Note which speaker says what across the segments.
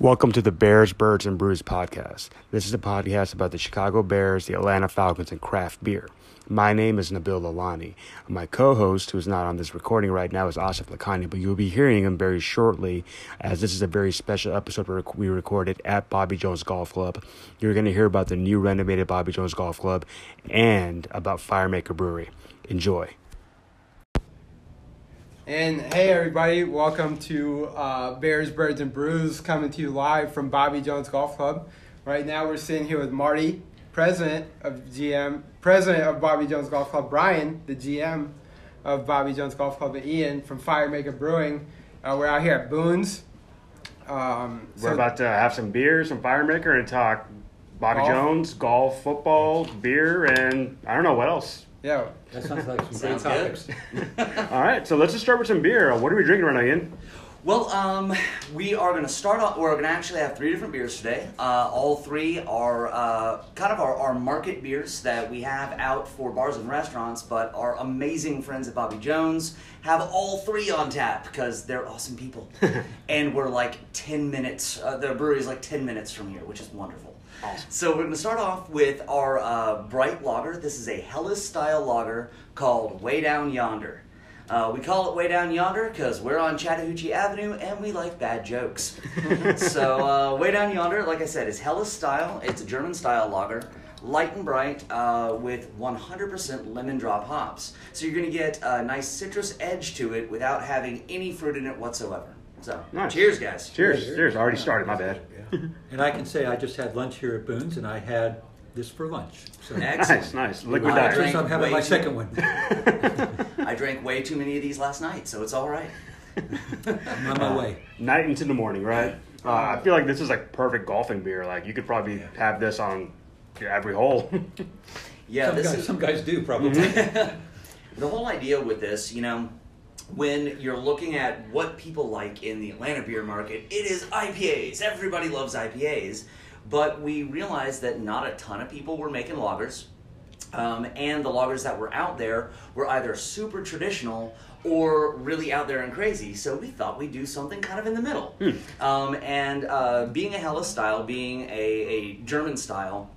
Speaker 1: Welcome to the Bears, Birds, and Brews podcast. This is a podcast about the Chicago Bears, the Atlanta Falcons, and craft beer. My name is Nabil Lalani. My co-host, who is not on this recording right now, is Asif Lakhani, but you'll be hearing him very shortly, as this is a very special episode we recorded at Bobby Jones Golf Club. You're going to hear about the new renovated Bobby Jones Golf Club and about Firemaker Brewery. Enjoy.
Speaker 2: And hey, everybody, welcome to uh, Bears, Birds, and Brews, coming to you live from Bobby Jones Golf Club. Right now, we're sitting here with Marty, president of GM, president of Bobby Jones Golf Club, Brian, the GM of Bobby Jones Golf Club, and Ian from Firemaker Brewing. Uh, we're out here at Boone's.
Speaker 1: Um, we're about to have some beer, some Firemaker, and talk Bobby golf. Jones, golf, football, beer, and I don't know what else.
Speaker 2: Yeah.
Speaker 3: That sounds like some great topics.
Speaker 1: All right, so let's just start with some beer. What are we drinking right now, Ian?
Speaker 4: Well, um, we are going to start off, we're going to actually have three different beers today. Uh, all three are uh, kind of our, our market beers that we have out for bars and restaurants, but our amazing friends at Bobby Jones have all three on tap because they're awesome people. and we're like 10 minutes, uh, the brewery is like 10 minutes from here, which is wonderful. Awesome. So we're going to start off with our uh, bright lager. This is a Helles style lager called Way Down Yonder. Uh, we call it Way Down Yonder because we're on Chattahoochee Avenue and we like bad jokes. so uh, Way Down Yonder, like I said, is Helles style. It's a German style lager, light and bright uh, with 100% lemon drop hops. So you're going to get a nice citrus edge to it without having any fruit in it whatsoever. So, nice. cheers, guys.
Speaker 1: Cheers. Cheers. Already started. My bad.
Speaker 3: and I can say I just had lunch here at Boone's, and I had this for lunch.
Speaker 1: So nice, nice. Liquid diet.
Speaker 3: I'm having my second one.
Speaker 4: I drank way too many of these last night, so it's all right.
Speaker 3: I'm on my way.
Speaker 1: Night into the morning, right? Uh, I feel like this is like perfect golfing beer. Like you could probably have this on every hole.
Speaker 4: yeah,
Speaker 3: some guys,
Speaker 4: is,
Speaker 3: some guys do probably.
Speaker 4: the whole idea with this, you know, when you're looking at what people like in the Atlanta beer market, it is IPAs. Everybody loves IPAs. But we realized that not a ton of people were making lagers. Um, and the lagers that were out there were either super traditional or really out there and crazy. So we thought we'd do something kind of in the middle. Hmm. Um, and uh, being a Helles style, being a, a German style,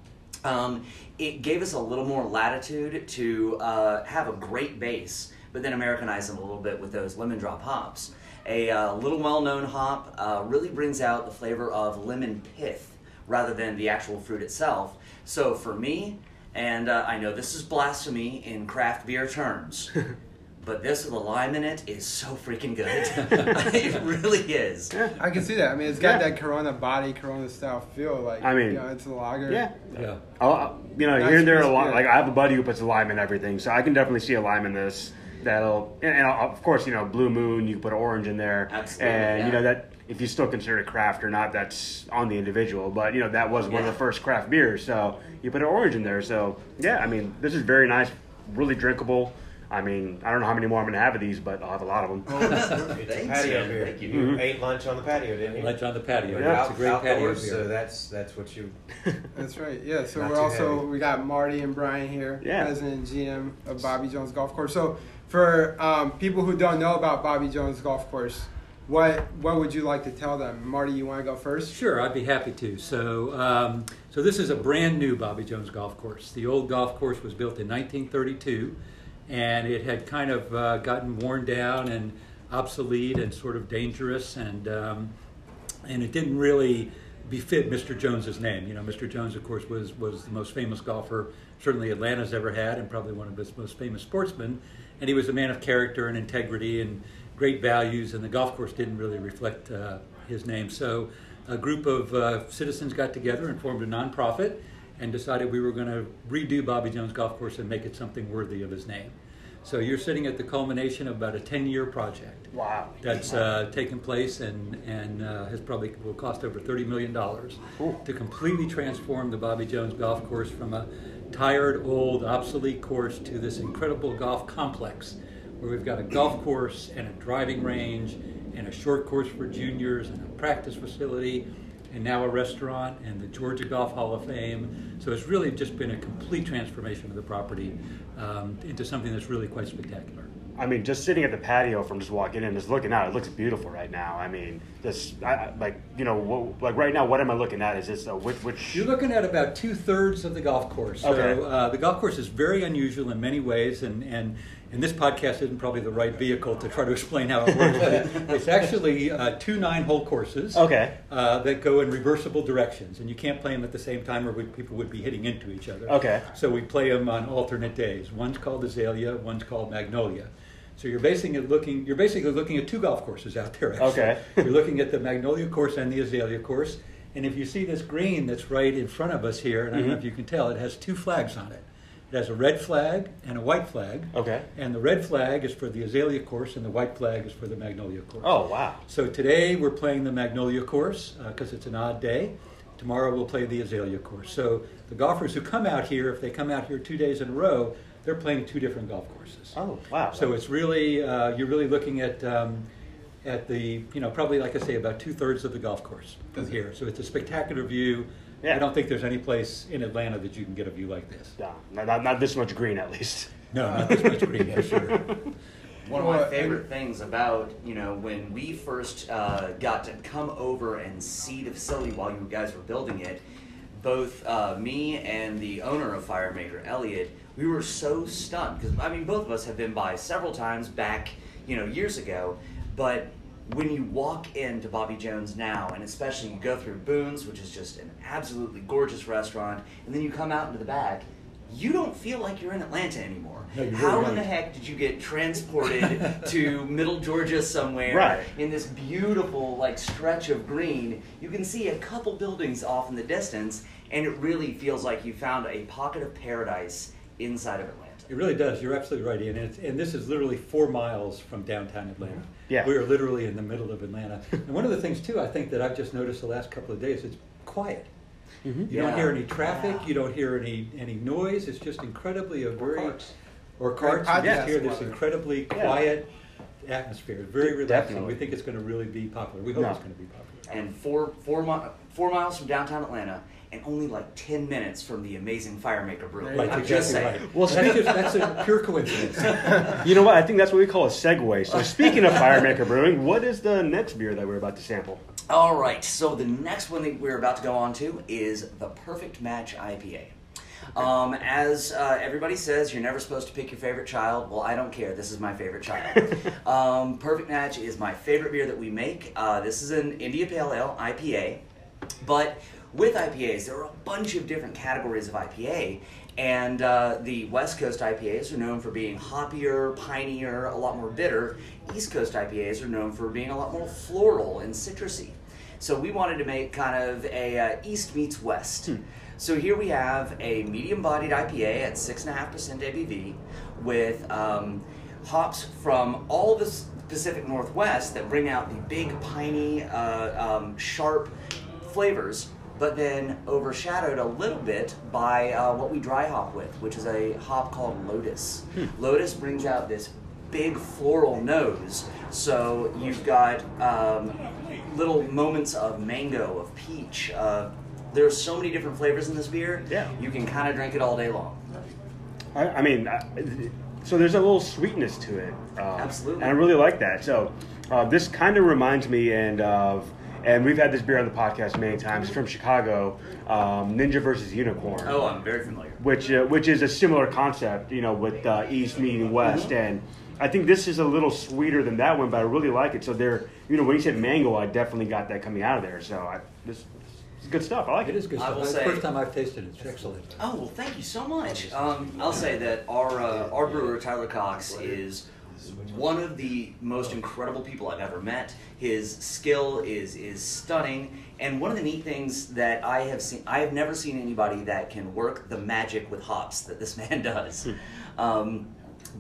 Speaker 4: um, it gave us a little more latitude to uh, have a great base but then Americanize them a little bit with those lemon drop hops. A uh, little well-known hop uh, really brings out the flavor of lemon pith rather than the actual fruit itself. So for me, and uh, I know this is blasphemy in craft beer terms, but this with a lime in it is so freaking good. it really is.
Speaker 2: Yeah, I can see that. I mean, it's got yeah. that Corona body, Corona style feel. Like I mean, you know, it's a lager.
Speaker 1: Yeah, yeah. I'll, you know, here and there, a lot. Like I have a buddy who puts a lime in everything, so I can definitely see a lime in this that'll and, and, of course you know blue moon you put orange in there
Speaker 4: Absolutely,
Speaker 1: and
Speaker 4: yeah.
Speaker 1: you know that if you still consider it craft or not that's on the individual but you know that was one yeah. of the first craft beers so you put an orange in there so yeah i mean this is very nice really drinkable I mean, I don't know how many more I'm going to have of these, but I'll have a lot of them.
Speaker 5: Oh, it's patio beer. Thank you. You mm-hmm. ate lunch on the patio, didn't you?
Speaker 3: Lunch on the patio. Yeah,
Speaker 5: yeah. it's a great patio beer. So that's that's what you.
Speaker 2: that's right. Yeah. So we're also heavy. we got Marty and Brian here, yeah. president and GM of Bobby Jones Golf Course. So for um, people who don't know about Bobby Jones Golf Course, what what would you like to tell them? Marty, you want to go first?
Speaker 3: Sure, I'd be happy to. So, um, so this is a brand new Bobby Jones Golf Course. The old golf course was built in 1932, and it had kind of uh, gotten worn down and obsolete and sort of dangerous, and um, and it didn't really befit Mr. Jones's name. You know, Mr. Jones, of course, was was the most famous golfer certainly Atlanta's ever had, and probably one of its most famous sportsmen and he was a man of character and integrity and great values, and the golf course didn't really reflect uh, his name. So a group of uh, citizens got together and formed a nonprofit and decided we were going to redo Bobby Jones Golf Course and make it something worthy of his name. So you're sitting at the culmination of about a 10-year project.
Speaker 1: Wow.
Speaker 3: That's uh, taken place and, and uh, has probably will cost over $30 million to completely transform the Bobby Jones Golf Course from a tired, old, obsolete course to this incredible golf complex where we've got a golf course and a driving range and a short course for juniors and a practice facility and now a restaurant and the Georgia Golf Hall of Fame. So it's really just been a complete transformation of the property um, into something that's really quite spectacular.
Speaker 1: I mean, just sitting at the patio from just walking in, just looking out, it looks beautiful right now. I mean, just I, like you know, what, like right now, what am I looking at? Is this a which? which
Speaker 3: You're looking at about two thirds of the golf course. So
Speaker 1: Okay.
Speaker 3: uh, the golf course is very unusual in many ways, and, and, and this podcast isn't probably the right vehicle to try to explain how it works. but it, it's actually uh, two nine hole courses
Speaker 1: Okay.
Speaker 3: uh, that go in reversible directions, and you can't play them at the same time, or people would be hitting into each other.
Speaker 1: Okay.
Speaker 3: So we play them on alternate days. One's called Azalea, one's called Magnolia. So you're basically looking you're basically looking at two golf courses out there. Actually.
Speaker 1: Okay.
Speaker 3: you're looking at the Magnolia course and the Azalea course. And if you see this green that's right in front of us here, and I don't know
Speaker 1: Mhm.
Speaker 3: if you can tell, it has two flags on it. It has a red flag and a white flag.
Speaker 1: Okay.
Speaker 3: And the red flag is for the Azalea course, and the white flag is for the Magnolia course.
Speaker 1: Oh wow.
Speaker 3: So today we're playing the Magnolia course because it's an odd day. Tomorrow we'll play the Azalea course. So the golfers who come out here, if they come out here two days in a row, they're playing two different golf courses.
Speaker 1: Oh wow.
Speaker 3: So it's really uh, you're really looking at um, at the you know probably like I say about two thirds of the golf course from here. So it's a spectacular view.
Speaker 1: Yeah.
Speaker 3: I don't think there's any place in Atlanta that you can get a view like this.
Speaker 1: No, not, not, not this much green at least.
Speaker 3: No, not this much green for sure.
Speaker 4: One of my favorite things about you know when we first uh, got to come over and see the facility while you guys were building it, both uh, me and the owner of Firemaker, Elliot, we were so stunned because I mean both of us have been by several times back you know years ago, but when you walk into Bobby Jones now, and especially you go through Boone's, which is just an absolutely gorgeous restaurant, and then you come out into the back, you don't feel like you're in Atlanta anymore.
Speaker 3: No,
Speaker 4: How
Speaker 3: really
Speaker 4: in the heck did you get transported to Middle Georgia somewhere
Speaker 1: Right.
Speaker 4: in this beautiful like stretch of green? You can see a couple buildings off in the distance, and it really feels like you found a pocket of paradise inside of Atlanta.
Speaker 3: It really does. You're absolutely right, Ian. And, it's, and this is literally four miles from downtown Atlanta.
Speaker 1: Yeah.
Speaker 3: We are literally in the middle of Atlanta. and one of the things, too, I think that I've just noticed the last couple of days, it's quiet. You don't hear any traffic.
Speaker 4: Yeah.
Speaker 3: You don't hear any, any noise. It's just incredibly a very
Speaker 2: carts.
Speaker 3: or carts.
Speaker 2: Right,
Speaker 3: you just hear this incredibly
Speaker 1: Yeah.
Speaker 3: quiet atmosphere. Very relaxing.
Speaker 1: Definitely.
Speaker 3: We think it's going to really be popular. We hope
Speaker 1: No.
Speaker 3: it's going to be popular.
Speaker 4: And four four mi- four miles from downtown Atlanta, and only like ten minutes from the amazing Firemaker Brewery.
Speaker 3: Right,
Speaker 4: I'm
Speaker 3: exactly
Speaker 4: just saying.
Speaker 3: right.
Speaker 1: Well,
Speaker 3: Well, that's, just, that's a pure coincidence.
Speaker 1: You know what? I think that's what we call a segue. So speaking of Firemaker Brewing, what is the next beer that we're about to sample?
Speaker 4: All right, so the next one that we're about to go on to is the Perfect Match IPA. Um, as uh, everybody says, you're never supposed to pick your favorite child. Well, I don't care. This is my favorite child. um, Perfect Match is my favorite beer that we make. Uh, this is an India Pale Ale IPA, but with IPAs, there are a bunch of different categories of IPA. And uh, the West Coast IPAs are known for being hoppier, pinier, a lot more bitter. East Coast IPAs are known for being a lot more floral and citrusy. So we wanted to make kind of a uh, East meets West. So here we have a medium-bodied IPA at six and a half percent ABV, with um, hops from all the Pacific Northwest that bring out the big, piney, uh, um, sharp flavors, but then overshadowed a little bit by uh, what we dry hop with, which is a hop called Lotus. Lotus brings out this big floral nose, so you've got um, little moments of mango, of peach. Uh, there's so many different flavors in this beer.
Speaker 1: Yeah.
Speaker 4: You can kind of drink it all day long.
Speaker 1: I, I mean, I, so there's a little sweetness to it. Um,
Speaker 4: Absolutely.
Speaker 1: And I really like that. So uh, this kind of reminds me and of, and we've had this beer on the podcast many times from Chicago, um, Ninja versus Unicorn.
Speaker 4: Oh, I'm very familiar.
Speaker 1: which uh, which is a similar concept, you know, with uh, East meeting West,
Speaker 4: Mm-hmm.
Speaker 1: and I think this is a little sweeter than that one, but I really like it. So there, you know, when you said mango, I definitely got that coming out of there. So I, this, this is good stuff. I like
Speaker 3: It
Speaker 1: it.
Speaker 3: is good
Speaker 4: I
Speaker 3: stuff.
Speaker 4: will
Speaker 3: That's the
Speaker 4: say-
Speaker 3: first time I've tasted it. It's excellent.
Speaker 4: Oh well, thank you so much. Um, I'll say that our uh, our brewer Tyler Cox is one of the most incredible people I've ever met. His skill is is stunning, and one of the neat things that I have seen, I have never seen anybody that can work the magic with hops that this man does. Um,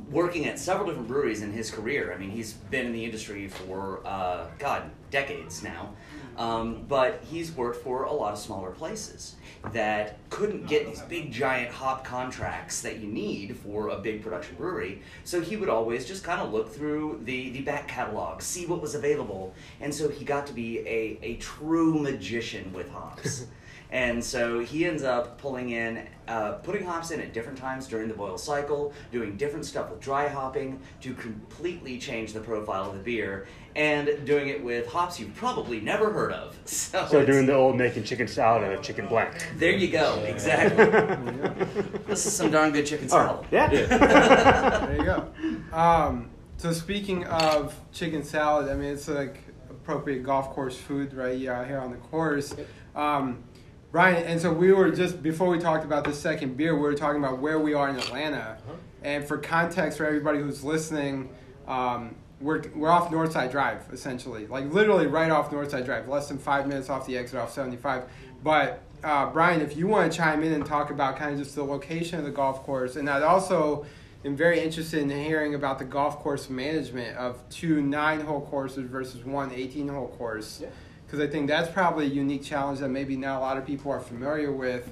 Speaker 4: working at several different breweries in his career. I mean, he's been in the industry for uh, God decades now. Um, but he's worked for a lot of smaller places that couldn't get these big giant hop contracts that you need for a big production brewery. So he would always just kind of look through the, the back catalog, see what was available. And so he got to be a, a true magician with hops. And so he ends up pulling in, uh, putting hops in at different times during the boil cycle, doing different stuff with dry hopping to completely change the profile of the beer, and doing it with hops you've probably never heard of. So,
Speaker 1: So doing the old making chicken salad and a chicken blank.
Speaker 4: There you go, exactly. this is some darn good chicken salad.
Speaker 1: Yeah.
Speaker 2: There you go. Um, so speaking of chicken salad, I mean it's like appropriate golf course food right uh, here on the course. Um, Brian, and so we were just before we talked about the second beer, we were talking about where we are in Atlanta, and for context for everybody who's listening, um, we're we're off Northside Drive essentially, like literally right off Northside Drive, less than five minutes off the exit off seventy five. But uh, Brian, if you want to chime in and talk about kind of just the location of the golf course, and I'd also am very interested in hearing about the golf course management of two nine hole courses versus one 18 hole course. Because I think that's probably a unique challenge that maybe not a lot of people are familiar with.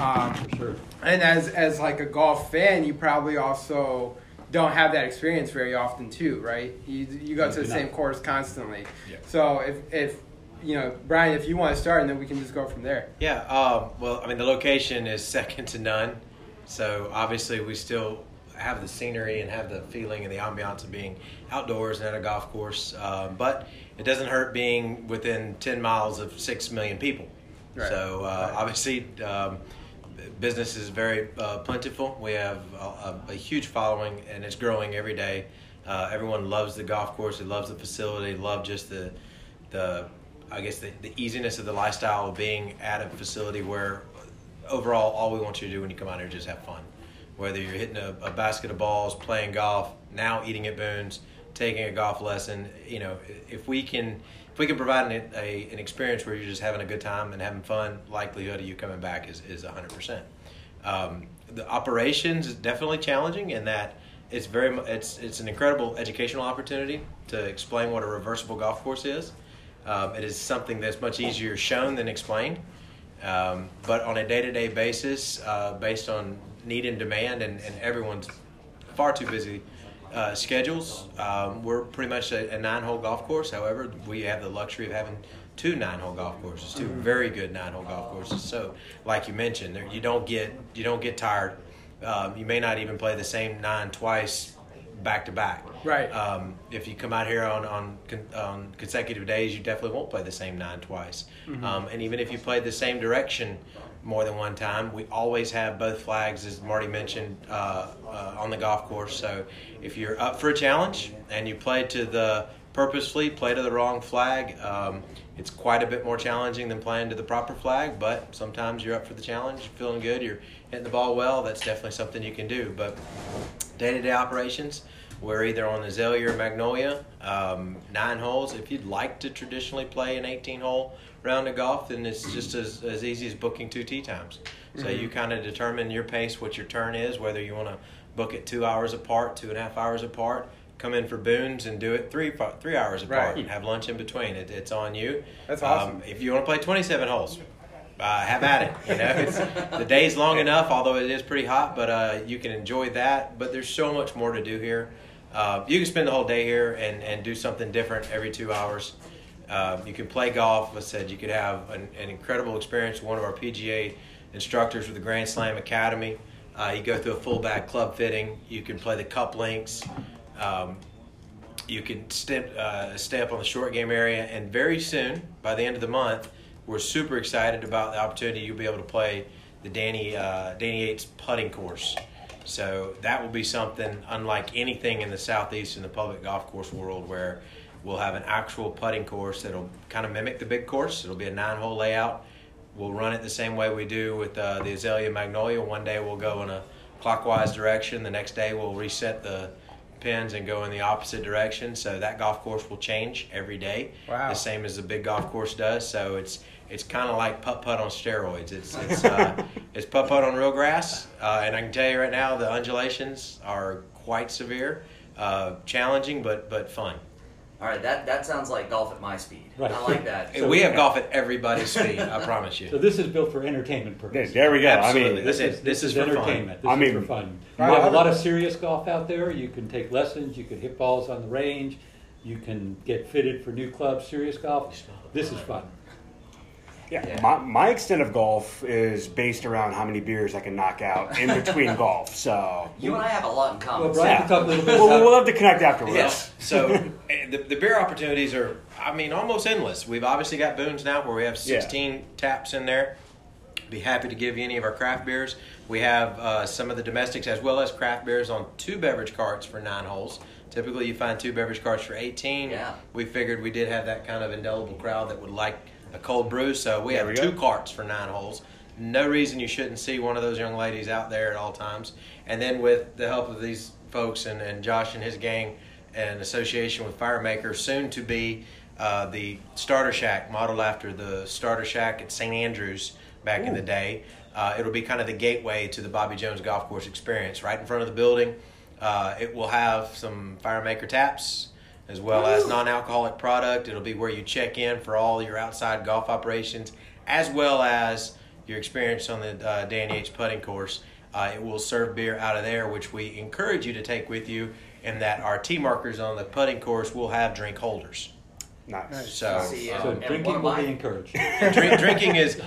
Speaker 2: Um,
Speaker 3: For sure.
Speaker 2: and as as like a golf fan, you probably also don't have that experience very often too, right? You you go to the same course constantly.
Speaker 5: Yeah.
Speaker 2: So if if you know Brian, if you want to start, and then we can just go from there.
Speaker 5: Yeah, um, well, I mean, the location is second to none. So obviously, we still have the scenery and have the feeling and the ambiance of being outdoors and at a golf course. Um, but it doesn't hurt being within 10 miles of 6 million people.
Speaker 2: Right.
Speaker 5: So uh,
Speaker 2: Right.
Speaker 5: obviously, um, business is very uh, plentiful. We have a, a, a huge following and it's growing every day. Uh, everyone loves the golf course. They loves the facility. Love just the the I guess the, the easiness of the lifestyle of being at a facility where overall all we want you to do when you come out here is just have fun. Whether you're hitting a, a basket of balls, playing golf, now eating at Boone's, taking a golf lesson, you know, if we can if we can provide an, a, an experience where you're just having a good time and having fun, likelihood of you coming back is, is 100%. Um, the operations is definitely challenging in that it's very it's it's an incredible educational opportunity to explain what a reversible golf course is. Um, it is something that's much easier shown than explained. Um, but on a day-to-day basis, uh, based on need and demand, and, and everyone's far too busy uh, schedules, um, we're pretty much a, a nine-hole golf course. However, we have the luxury of having two nine-hole golf courses, 2 very good nine-hole golf courses. So, like you mentioned, there, you don't get you don't get tired. Um, you may not even play the same nine twice back to back.
Speaker 2: Right.
Speaker 5: Um, if you come out here on on, on consecutive days, you definitely won't play the same nine twice. Um, and even if you played the same direction more than one time, we always have both flags, as Marty mentioned, uh, uh, on the golf course. So if you're up for a challenge and you play to the purposefully play to the wrong flag, um, it's quite a bit more challenging than playing to the proper flag. But sometimes you're up for the challenge, you're feeling good, you're hitting the ball well. That's definitely something you can do. But day-to-day operations we're either on Azalea or Magnolia, um, nine holes. If you'd like to traditionally play an 18 hole round of golf, then it's just as, as easy as booking two tee times. So you kind of determine your pace, what your turn is, whether you want to book it two hours apart, two and a half hours apart, come in for Boone's and do it three three hours apart,
Speaker 2: Right.
Speaker 5: and have lunch in between. It, it's on you.
Speaker 2: That's awesome.
Speaker 5: Um, if you want to play 27 holes, uh, have at it. You know, it's, the day's long enough, although it is pretty hot, but uh, you can enjoy that. But there's so much more to do here. Uh, you can spend the whole day here and, and do something different every two hours. Uh, you can play golf. I said you could have an, an incredible experience with one of our PGA instructors with the Grand Slam Academy. Uh, you go through a full back club fitting. You can play the Cupp Links. Um, you can step uh, step on the short game area, and very soon, by the end of the month, we're super excited about the opportunity you'll be able to play the Danny uh, Danny Yates putting course. So that will be something unlike anything in the southeast in the public golf course world, where we'll have an actual putting course that'll kind of mimic the big course. It'll be a nine-hole layout. We'll run it the same way we do with uh, the Azalea Magnolia. One day we'll go in a clockwise direction. The next day we'll reset the pins and go in the opposite direction. So that golf course will change every day,
Speaker 2: Wow.
Speaker 5: the same as the big golf course does. So it's it's kind of like putt putt on steroids. It's it's uh, it's putt putt on real grass, uh, and I can tell you right now the undulations are quite severe, uh, challenging but but fun.
Speaker 4: All right, that, that sounds like golf at my speed.
Speaker 3: Right.
Speaker 4: I like that.
Speaker 3: So-
Speaker 5: we have golf at everybody's speed. I promise you.
Speaker 3: So this is built for entertainment
Speaker 1: There,
Speaker 3: purposes.
Speaker 1: there we go.
Speaker 5: Absolutely.
Speaker 1: I mean,
Speaker 5: This is- this is for fun.
Speaker 3: entertainment. This
Speaker 1: I
Speaker 3: is
Speaker 1: mean-
Speaker 3: for fun.
Speaker 2: Right.
Speaker 3: You have a lot of serious golf out there. You can take lessons. You can hit balls on the range. You can get fitted for new clubs. Serious golf. This is fun.
Speaker 1: Yeah,
Speaker 4: Yeah.
Speaker 1: My, my extent of golf is based around how many beers I can knock out in between golf. So
Speaker 4: You and I have a lot in common.
Speaker 3: Well, Brian
Speaker 1: Yeah.
Speaker 3: can talk a little bit
Speaker 1: we'll, we'll have to connect afterwards.
Speaker 5: Yes. So eh, the, the beer opportunities are, I mean, almost endless. We've obviously got Boone's now where we have 16 taps in there. Be happy to give you any of our craft beers. We have uh, some of the domestics as well as craft beers on two beverage carts for nine holes. Typically, you find two beverage carts for 18.
Speaker 4: Yeah.
Speaker 5: We figured we did have that kind of indelible crowd that would like a cold brew, so we
Speaker 1: There
Speaker 5: have
Speaker 1: we go.
Speaker 5: two carts for nine holes. No reason you shouldn't see one of those young ladies out there at all times. And then with the help of these folks and, and Josh and his gang and association with Firemaker, soon to be uh, the Starter Shack, modeled after the Starter Shack at St. Andrews back in the day. Uh, it'll be kind of the gateway to the Bobby Jones Golf Course experience. Right in front of the building, uh, it will have some Firemaker taps as well as non-alcoholic product. It'll be where you check in for all your outside golf operations, as well as your experience on the uh, Danny Yates putting course. Uh, it will serve beer out of there, which we encourage you to take with you. And that our tee markers on the putting course will have drink holders.
Speaker 1: Nice.
Speaker 5: So,
Speaker 4: See,
Speaker 5: um,
Speaker 3: So drinking will be encouraged.
Speaker 5: drink, drinking is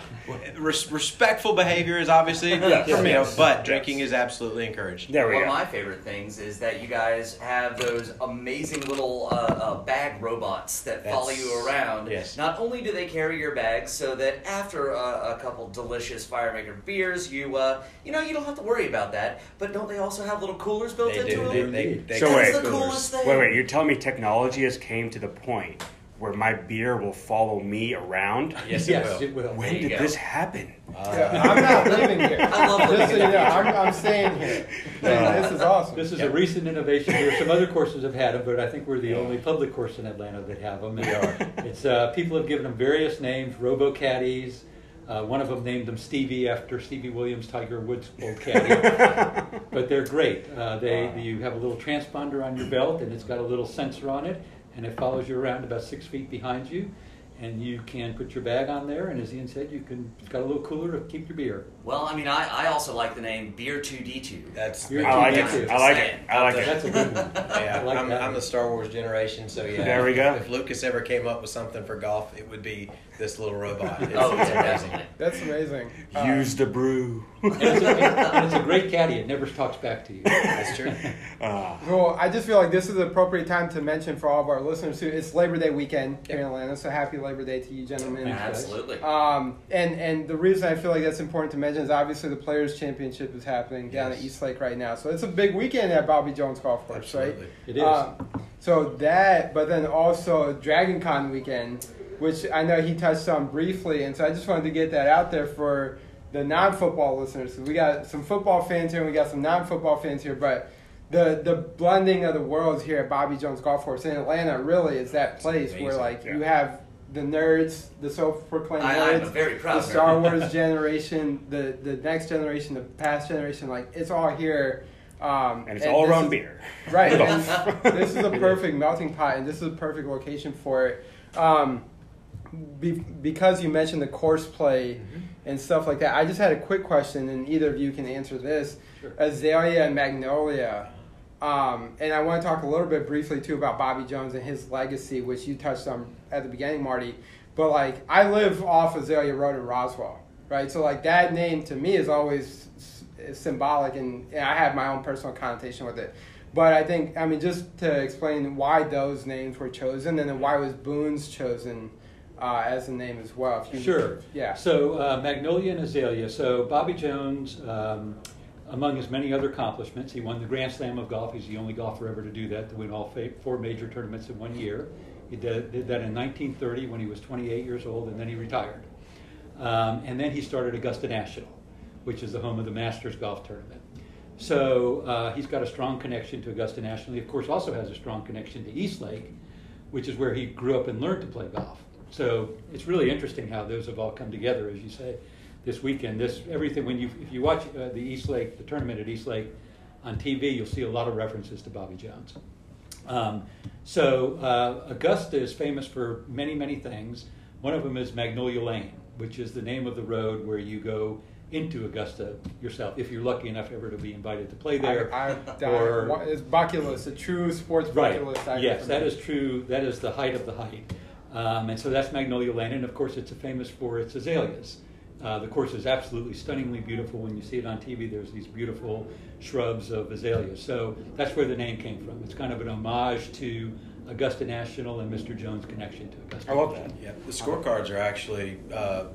Speaker 5: res- respectful behavior is obviously
Speaker 1: Yes,
Speaker 5: you know,
Speaker 1: yes,
Speaker 5: but
Speaker 1: yes.
Speaker 5: drinking is absolutely encouraged.
Speaker 1: There we
Speaker 4: One of my favorite things is that you guys have those amazing little uh, uh, bag robots that follow you around.
Speaker 5: yes.
Speaker 4: Not only do they carry your bags, so that after uh, a couple delicious Firemaker beers, you uh, you know you don't have to worry about that. But don't they also have little coolers built
Speaker 5: They
Speaker 4: into
Speaker 5: do.
Speaker 4: them?
Speaker 5: They, they, they
Speaker 1: So
Speaker 5: come
Speaker 1: wait.
Speaker 4: That's the coolest thing.
Speaker 1: Wait, wait. You're telling me technology has came to the point where my beer will follow me around?
Speaker 5: Yes,
Speaker 3: yes,
Speaker 5: it
Speaker 3: it
Speaker 5: will.
Speaker 3: will.
Speaker 1: When did
Speaker 4: go.
Speaker 1: this happen?
Speaker 2: Yeah, I'm not living here.
Speaker 4: I love living
Speaker 2: Just so
Speaker 4: in
Speaker 2: you
Speaker 4: the
Speaker 2: know,
Speaker 4: future.
Speaker 2: I'm, I'm staying here. this is awesome.
Speaker 3: This is
Speaker 5: Yeah.
Speaker 3: a recent innovation here. Some other courses have had them, but I think we're the only public course in Atlanta that have them.
Speaker 5: We are.
Speaker 3: It's uh, people have given them various names, Robo Caddies. Uh, one of them named them Stevie after Stevie Williams, Tiger Woods old caddy. but they're great. Uh, they you have a little transponder on your belt, and it's got a little sensor on it, and it follows you around about six feet behind you. And you can put your bag on there, and as Ian said, you can. It's got a little cooler to keep your beer.
Speaker 4: Well, I mean, I, I also like the name Beer Two D Two.
Speaker 5: That's
Speaker 3: You're
Speaker 1: I like it. I like it. I like it.
Speaker 3: That's a good one.
Speaker 5: Yeah,
Speaker 3: I like
Speaker 5: I'm,
Speaker 3: that
Speaker 5: I'm the Star Wars generation, so yeah.
Speaker 1: There we go.
Speaker 5: If Lucas ever came up with something for golf, it would be this little robot. It's,
Speaker 4: Oh,
Speaker 5: it's
Speaker 4: yeah,
Speaker 5: amazing.
Speaker 2: That's amazing. Uh,
Speaker 1: Use the brew.
Speaker 3: It's, a, it's a great caddy. It never talks back to you.
Speaker 5: That's true.
Speaker 1: Uh,
Speaker 2: Well, I just feel like this is the appropriate time to mention for all of our listeners too. It's Labor Day weekend here in Atlanta, so happy Labor Day to you, gentlemen.
Speaker 4: Absolutely.
Speaker 2: Um, and and the reason I feel like that's important to mention is obviously the Players Championship is happening down
Speaker 5: Yes.
Speaker 2: at East Lake right now, so it's a big weekend at Bobby Jones Golf Course,
Speaker 5: Absolutely.
Speaker 2: right?
Speaker 3: It is.
Speaker 2: Um, so that, but then also Dragon Con weekend, which I know he touched on briefly, and so I just wanted to get that out there for the non-football listeners. 'cause we got some football fans here, and we got some non-football fans here, but the the blending of the worlds here at Bobby Jones Golf Course in Atlanta really is that place where like
Speaker 1: yeah.
Speaker 2: you have the nerds, the self-proclaimed
Speaker 4: I, I'm
Speaker 2: nerds,
Speaker 4: very proud.
Speaker 2: the Star. Wars generation, the the next generation, the past generation, like it's all here. Um,
Speaker 1: and it's all around
Speaker 2: is-
Speaker 1: beer.
Speaker 2: Right.
Speaker 1: Golf.
Speaker 2: this is a perfect melting pot, and this is a perfect location for it. Um, be, because you mentioned the course play and stuff like that, I just had a quick question, and either of you can answer this.
Speaker 3: Sure.
Speaker 2: Azalea and Magnolia. Um, and I want to talk a little bit briefly too about Bobby Jones and his legacy, which you touched on at the beginning, Marty. But like, I live off Azalea Road in Roswell, right? So like that name to me is always s- symbolic, and, and I have my own personal connotation with it. But I think, I mean, just to explain why those names were chosen, and then why was Boone's chosen uh, as a name as well. If you,
Speaker 3: Sure.
Speaker 2: Yeah.
Speaker 3: So uh, Magnolia and Azalea. So Bobby Jones, um, among his many other accomplishments, he won the Grand Slam of golf. He's the only golfer ever to do that, to win all four major tournaments in one year. He did, did that in 1930 when he was 28 years old, and then he retired. Um, and then he started Augusta National, which is the home of the Masters Golf Tournament. So uh, he's got a strong connection to Augusta National. He, of course, also has a strong connection to East Lake, which is where he grew up and learned to play golf. So it's really interesting how those have all come together, as you say, this weekend. This everything when you if you watch uh, the East Lake, the tournament at East Lake on TV, you'll see a lot of references to Bobby Jones. Um, so uh, Augusta is famous for many many things. One of them is Magnolia Lane, which is the name of the road where you go into Augusta yourself, if you're lucky enough ever to be invited to play there.
Speaker 2: I, I,
Speaker 3: or-
Speaker 2: I, it's a true sports
Speaker 3: Right.
Speaker 2: I
Speaker 3: Yes, that is true. That is the height of the height. Um, and so that's Magnolia Lane, and of course, it's famous for its azaleas. Uh, the course is absolutely stunningly beautiful. When you see it on TV, there's these beautiful shrubs of azaleas. So that's where the name came from. It's kind of an homage to Augusta National and Mr. Jones' connection to Augusta.
Speaker 1: I love that.
Speaker 5: Yeah, the scorecards are actually uh,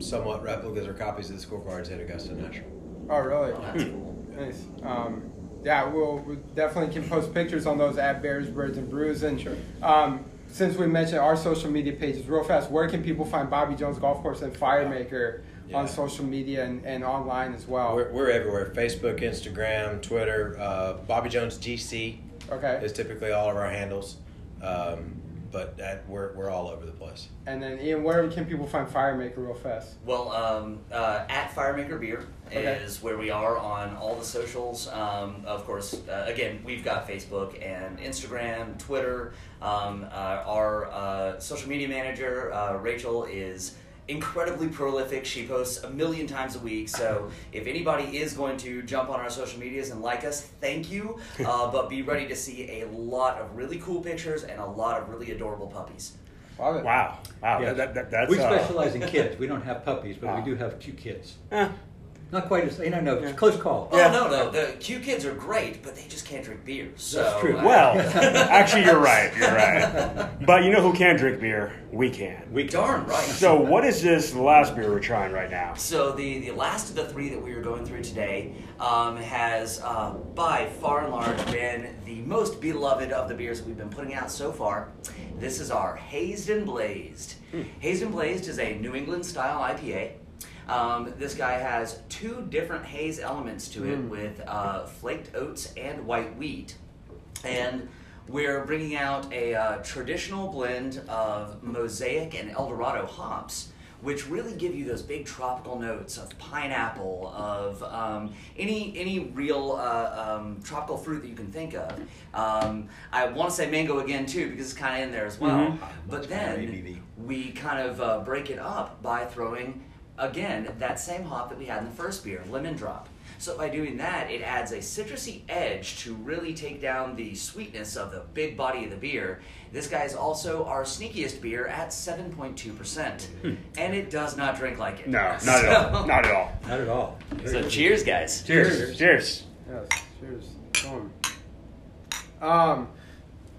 Speaker 5: somewhat replicas or copies of the scorecards at Augusta National.
Speaker 2: Oh, really?
Speaker 4: Oh, that's cool.
Speaker 2: Nice. Um, yeah, we'll, we definitely can post pictures on those at Bears, Birds, and Brews. And
Speaker 5: Sure.
Speaker 2: um, since we mentioned our social media pages, real fast, where can people find Bobby Jones Golf Course and Firemaker
Speaker 5: Yeah.
Speaker 2: on social media and, and online as well?
Speaker 5: We're, we're everywhere Facebook, Instagram, Twitter. Uh, Bobby Jones GC
Speaker 2: okay.
Speaker 5: is typically all of our handles. Um, but that, we're, we're all over the place.
Speaker 2: And then, Ian, where can people find Firemaker real fast?
Speaker 4: Well, um, uh, at Firemaker Beer
Speaker 2: Okay.
Speaker 4: is where we are on all the socials. Um, of course, uh, again, we've got Facebook and Instagram, Twitter. Um, uh, our uh, social media manager, uh, Rachel, is incredibly prolific. She posts a million times a week. So if anybody is going to jump on our social medias and like us, thank you. Uh, but be ready to see a lot of really cool pictures and a lot of really adorable puppies.
Speaker 2: Love.
Speaker 1: Wow. Wow.
Speaker 3: Yeah.
Speaker 1: That, that, that's,
Speaker 3: we
Speaker 1: uh,
Speaker 3: specialize in kids. We don't have puppies, but
Speaker 1: Wow.
Speaker 3: we do have two kids.
Speaker 1: eh,
Speaker 3: Not quite as, you know, no, it's a close call.
Speaker 4: Oh
Speaker 1: Yeah.
Speaker 4: no, no, the Q kids are great, but they just can't drink beer. So
Speaker 3: That's true.
Speaker 4: uh,
Speaker 1: well, actually, you're right. You're right. But you know who can drink beer? We can.
Speaker 3: We
Speaker 4: Darn right.
Speaker 1: So, what is this last beer we're trying right now?
Speaker 4: So the, the last of the three that we are going through today um, has uh, by far and large been the most beloved of the beers that we've been putting out so far. This is our Hazed and Blazed. Hazed and Blazed is a New England style IPA. Um, this guy has two different haze elements to it with uh, flaked oats and white wheat. And we're bringing out a uh, traditional blend of Mosaic and Eldorado hops, which really give you those big tropical notes of pineapple, of um, any any real uh, um, tropical fruit that you can think of. Um, I want to say mango again too because it's kind of in there as well.
Speaker 1: Mhm.
Speaker 4: But then we kind of uh, break it up by throwing again that same hop that we had in the first beer, lemon drop. So by doing that, it adds a citrusy edge to really take down the sweetness of the big body of the beer. This guy is also our sneakiest beer at 7.2%. And it does not drink like it.
Speaker 1: No, not at all. Not at all.
Speaker 3: Not at all.
Speaker 4: So cheers, guys.
Speaker 1: Cheers. Cheers.
Speaker 2: Yes, cheers. Boom. Um,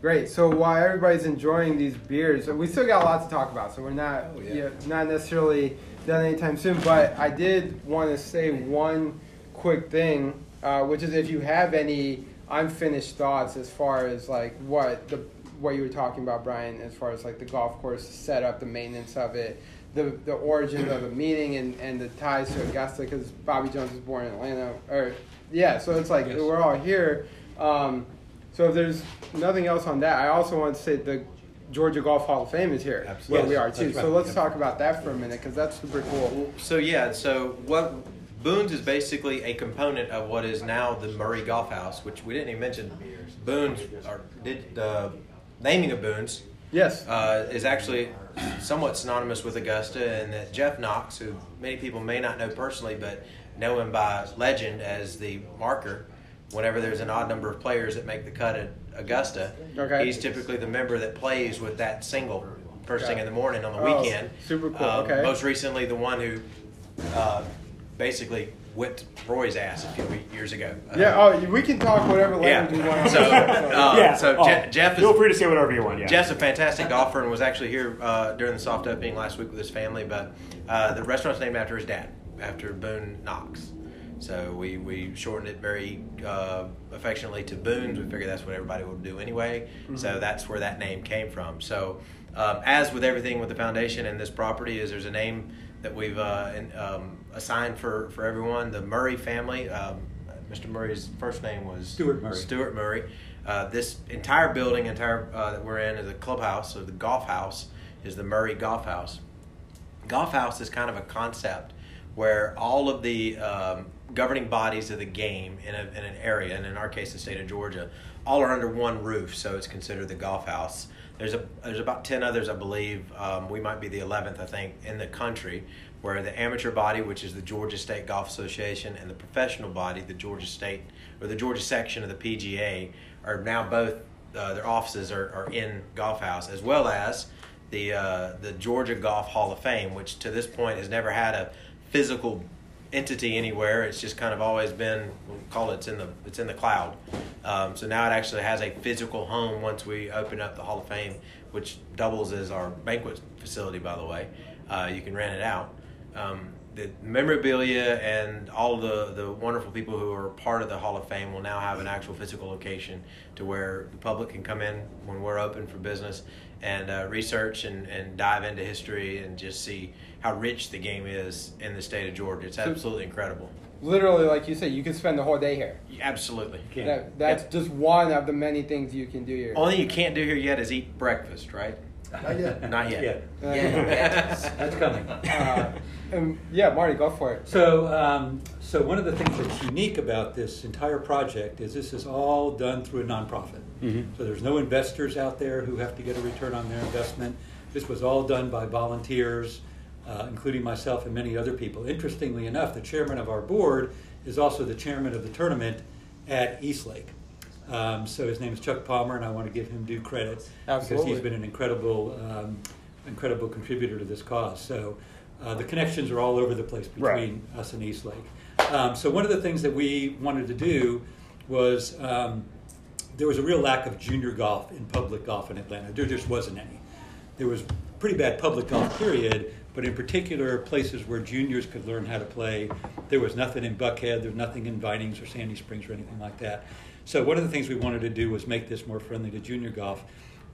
Speaker 2: great. So while everybody's enjoying these beers, we still got a lot to talk about. So we're not,
Speaker 5: Oh, yeah.
Speaker 2: yeah, not necessarily done anytime soon. But I did want to say one quick thing, uh, which is if you have any unfinished thoughts as far as like what the what you were talking about, Brian, as far as like the golf course setup, the maintenance of it. The, the origins of the meeting and, and the ties to Augusta because Bobby Jones was born in Atlanta or yeah so it's like
Speaker 3: Yes.
Speaker 2: we're all here um, so if there's nothing else on that, I also want to say the Georgia Golf Hall of Fame is here
Speaker 5: Absolutely.
Speaker 2: where we are too.
Speaker 3: that's
Speaker 2: So let's
Speaker 3: Yep.
Speaker 2: talk about that for a minute because that's super cool.
Speaker 5: So yeah, so what Boone's is basically a component of what is now the Murray Golf House, which we didn't even mention. Boone's or did the naming of Boone's
Speaker 2: Yes.
Speaker 5: uh, is actually somewhat synonymous with Augusta, and that Jeff Knox, who many people may not know personally, but know him by legend as the marker. Whenever there's an odd number of players that make the cut at Augusta,
Speaker 2: Okay.
Speaker 5: he's typically the member that plays with that single first thing in the morning on the
Speaker 2: Oh,
Speaker 5: weekend.
Speaker 2: super cool.
Speaker 5: Um,
Speaker 2: Okay.
Speaker 5: Most recently, the one who uh, basically whipped Rory's ass a few years ago.
Speaker 2: yeah. Oh, we can talk whatever
Speaker 5: Yeah.
Speaker 2: language we want.
Speaker 5: So, uh,
Speaker 1: yeah.
Speaker 5: so
Speaker 1: oh,
Speaker 5: Je- Jeff is
Speaker 1: Feel free to say whatever you want. Yeah.
Speaker 5: Jeff's a fantastic golfer and was actually here uh, during the soft opening last week with his family. But uh, the restaurant's named after his dad, after Boone Knox. So we, we shortened it very uh, affectionately to Boone's. We figured that's what everybody would do anyway. So that's where that name came from. So um, as with everything with the foundation and this property, is there's a name that we've uh, in, um, assigned for, for everyone. The Murray family. Um, Mr. Murray's first name was
Speaker 3: Stuart Murray.
Speaker 5: Stuart Murray. Uh, this entire building, entire uh, that we're in, is a clubhouse. So the golf house is the Murray Golf House. Golf house is kind of a concept where all of the um, governing bodies of the game in, a, in an area, and in our case, the state of Georgia, all are under one roof. So it's considered the golf house. There's a there's about ten others, I believe. Um, we might be the eleventh, I think, in the country. Where the amateur body, which is the Georgia State Golf Association, and the professional body, the Georgia State or the Georgia section of the PGA, are now both uh, their offices are, are in Golf House, as well as the uh, the Georgia Golf Hall of Fame, which to this point has never had a physical entity anywhere. It's just kind of always been we'll call it it's in the it's in the cloud. Um, so now it actually has a physical home once we open up the Hall of Fame, which doubles as our banquet facility. By the way, uh, you can rent it out. Um, the memorabilia and all the, the wonderful people who are part of the Hall of Fame will now have an actual physical location to where the public can come in when we're open for business and uh, research and, and dive into history and just see how rich the game is in the state of Georgia. It's absolutely incredible.
Speaker 2: Literally, like you said, you can spend the whole day here.
Speaker 5: Absolutely.
Speaker 2: That, that's just one of the many things you can do here.
Speaker 5: Only you can't do here yet is eat breakfast, right?
Speaker 2: Not yet.
Speaker 5: Not yet.
Speaker 3: Yeah,
Speaker 2: Uh,
Speaker 4: Yeah.
Speaker 3: that's coming.
Speaker 2: uh, and yeah, Marty, go for it.
Speaker 3: So, um, so one of the things that's unique about this entire project is this is all done through a nonprofit. So there's no investors out there who have to get a return on their investment. This was all done by volunteers, uh, including myself and many other people. Interestingly enough, the chairman of our board is also the chairman of the tournament at Eastlake. Um, so his name is Chuck Palmer, and I want to give him due credit because he's been an incredible, um, incredible contributor to this cause. So uh, the connections are all over the place between
Speaker 1: Right.
Speaker 3: us and Eastlake. Um, so one of the things that we wanted to do was um, there was a real lack of junior golf in public golf in Atlanta. There just wasn't any. There was pretty bad public golf period, but in particular places where juniors could learn how to play. There was nothing in Buckhead. There was nothing in Vinings or Sandy Springs or anything like that. So one of the things we wanted to do was make this more friendly to junior golf.